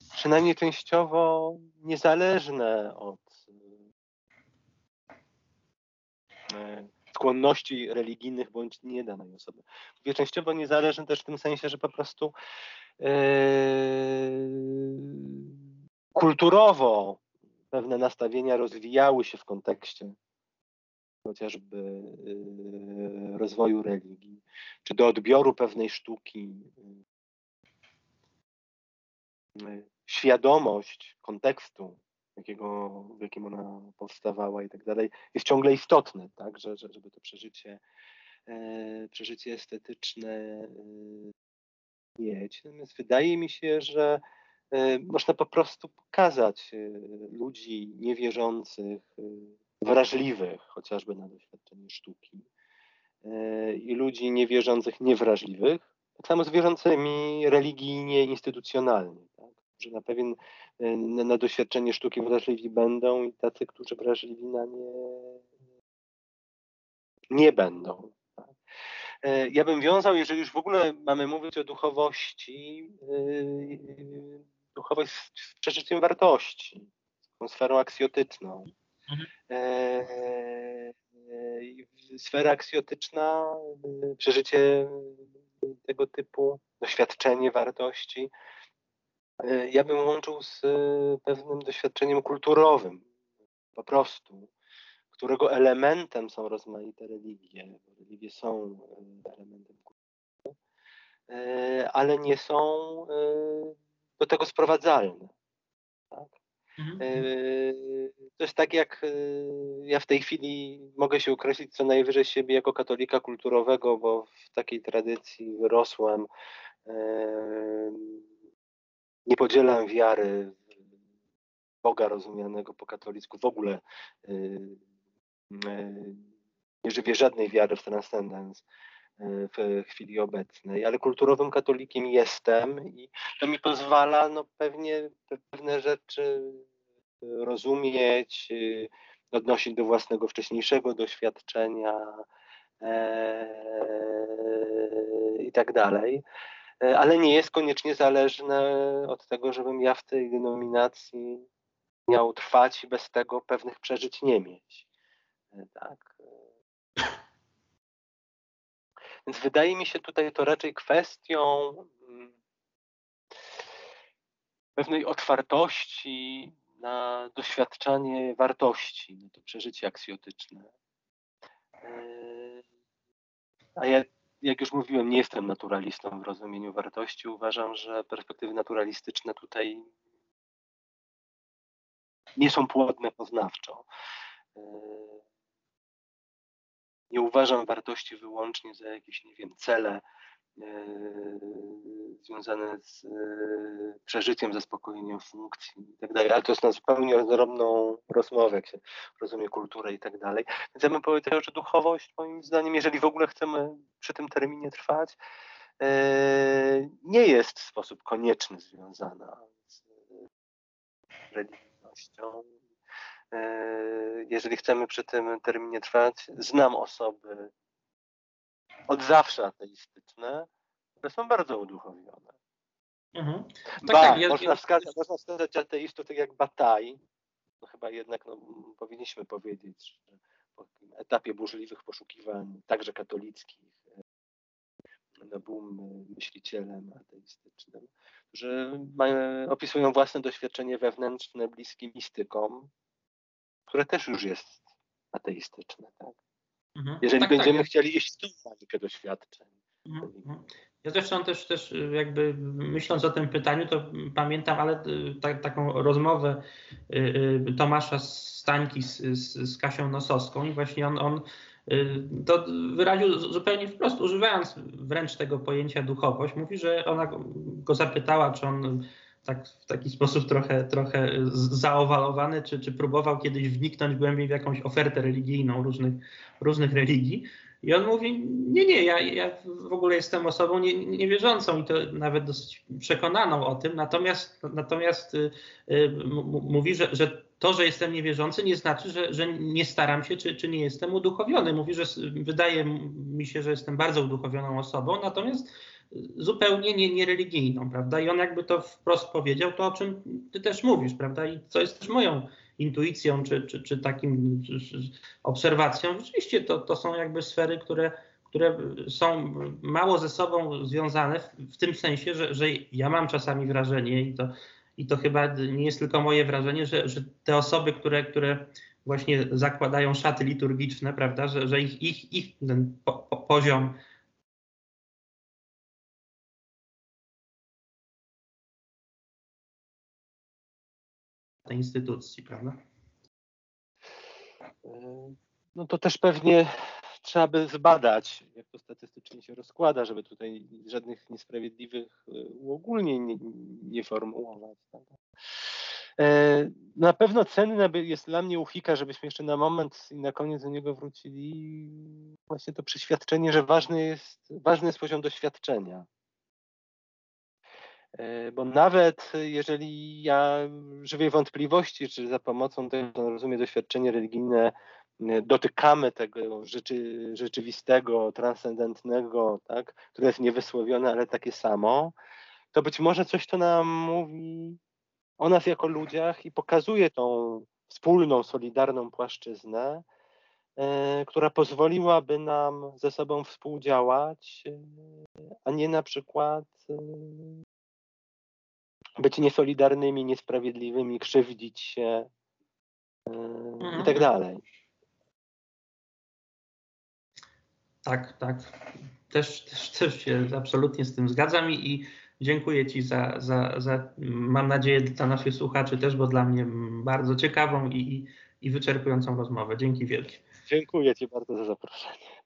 y, przynajmniej częściowo niezależne od y, skłonności religijnych bądź nie danej osoby. Mówię częściowo niezależne też w tym sensie, że po prostu kulturowo pewne nastawienia rozwijały się w kontekście chociażby y, rozwoju religii, czy do odbioru pewnej sztuki, y, świadomość kontekstu, jakiego, w jakim ona powstawała i tak dalej, jest ciągle istotne, tak, że, że żeby to przeżycie, e, przeżycie estetyczne mieć. Natomiast wydaje mi się, że można po prostu pokazać ludzi niewierzących, wrażliwych chociażby na doświadczenie sztuki e, i ludzi niewierzących niewrażliwych, tak samo z wierzącymi religijnie, instytucjonalnie. Tak? Na pewien e, na, na doświadczenie sztuki wrażliwi będą i tacy, którzy wrażliwi na nie nie będą. Tak? E, ja bym wiązał, jeżeli już w ogóle mamy mówić o duchowości, duchowość z przeżyciem wartości, tą sferą aksjotyczną. Mhm. E, e, sfera aksjotyczna, e, przeżycie tego typu, doświadczenie wartości, ja bym łączył z pewnym doświadczeniem kulturowym, po prostu, którego elementem są rozmaite religie. Religie są elementem kultury, ale nie są do tego sprowadzalne. Tak? Mhm. E, to jest tak, jak e, ja w tej chwili mogę się określić co najwyżej siebie jako katolika kulturowego, bo w takiej tradycji wyrosłem. E, nie podzielam wiary Boga rozumianego po katolicku. W ogóle nie żywię żadnej wiary w transcendence w chwili obecnej, ale kulturowym katolikiem jestem i to mi pozwala no, pewnie pewne rzeczy rozumieć, y, odnosić do własnego wcześniejszego doświadczenia e, i tak dalej. E, ale nie jest koniecznie zależne od tego, żebym ja w tej denominacji miał trwać i bez tego pewnych przeżyć nie mieć. E, tak. Więc wydaje mi się tutaj to raczej kwestią mm, pewnej otwartości na doświadczanie wartości, na to przeżycie aksjotyczne. A ja, jak już mówiłem, nie jestem naturalistą w rozumieniu wartości. Uważam, że perspektywy naturalistyczne tutaj nie są płodne poznawczo. Nie uważam wartości wyłącznie za jakieś, nie wiem, cele związane z przeżyciem, zaspokojeniem funkcji i tak dalej, ale to jest na zupełnie odrębną rozmowę, jak się rozumie kulturę i tak dalej. Więc ja bym powiedział, że duchowość moim zdaniem, jeżeli w ogóle chcemy przy tym terminie trwać, nie jest w sposób konieczny związana z religijnością. Jeżeli chcemy przy tym terminie trwać, znam osoby od zawsze ateistyczne, które są bardzo uduchowione. Mhm. Tak, ba, tak, ja, można, wskazać, można wskazać ateistów tak jak Bataj, no chyba jednak no, powinniśmy powiedzieć, że po etapie burzliwych poszukiwań, także katolickich, no, był myślicielem ateistycznym, że mają, opisują własne doświadczenie wewnętrzne bliskie mistykom, które też już jest ateistyczne. Tak? Mhm. Jeżeli tak, tak będziemy tak. chcieli iść w tą bańkę doświadczeń. Mhm, mhm. Ja zresztą też, też jakby myśląc o tym pytaniu, to pamiętam, ale tak, taką rozmowę y, y, Tomasza Stańki z, z, z Kasią Nosowską i właśnie on, on y, to wyraził zupełnie wprost, używając wręcz tego pojęcia duchowość. Mówi, że ona go zapytała, czy on tak, w taki sposób trochę, trochę zaowalowany, czy, czy próbował kiedyś wniknąć głębiej w jakąś ofertę religijną różnych, różnych religii. I on mówi, nie, nie, ja, ja w ogóle jestem osobą nie, niewierzącą i to nawet dosyć przekonaną o tym, natomiast, natomiast y, y, mówi, że, że to, że jestem niewierzący nie znaczy, że, że nie staram się, czy, czy nie jestem uduchowiony. Mówi, że wydaje mi się, że jestem bardzo uduchowioną osobą, natomiast zupełnie nie, niereligijną, prawda? I on jakby to wprost powiedział, to o czym ty też mówisz, prawda? I co jest też moją intuicją, czy, czy, czy takim czy, czy obserwacją. Rzeczywiście to, to są jakby sfery, które, które są mało ze sobą związane w, w tym sensie, że, że ja mam czasami wrażenie i to, i to chyba nie jest tylko moje wrażenie, że, że te osoby, które, które właśnie zakładają szaty liturgiczne, prawda, że, że ich, ich, ich ten po, po, poziom tej instytucji, prawda? No to też pewnie trzeba by zbadać, jak to statystycznie się rozkłada, żeby tutaj żadnych niesprawiedliwych e, uogólnień nie, nie formułować. Tak? E, na pewno cenne jest dla mnie uchika, żebyśmy jeszcze na moment i na koniec do niego wrócili, właśnie to przeświadczenie, że ważny jest, ważny jest poziom doświadczenia. E, bo nawet jeżeli ja żywię wątpliwości, czy za pomocą tego, rozumiem, doświadczenie religijne e, dotykamy tego rzeczy, rzeczywistego, transcendentnego, tak, które jest niewysłowione, ale takie samo, to być może coś to nam mówi o nas jako ludziach i pokazuje tą wspólną, solidarną płaszczyznę, e, która pozwoliłaby nam ze sobą współdziałać, a nie na przykład być niesolidarnymi, niesprawiedliwymi, krzywdzić się yy, mhm. i tak dalej. Tak, tak. Też, też, też się absolutnie z tym zgadzam i, i dziękuję Ci za, za, za, mam nadzieję, dla naszych słuchaczy też, bo dla mnie bardzo ciekawą i, i wyczerpującą rozmowę. Dzięki wielkie. Dziękuję Ci bardzo za zaproszenie.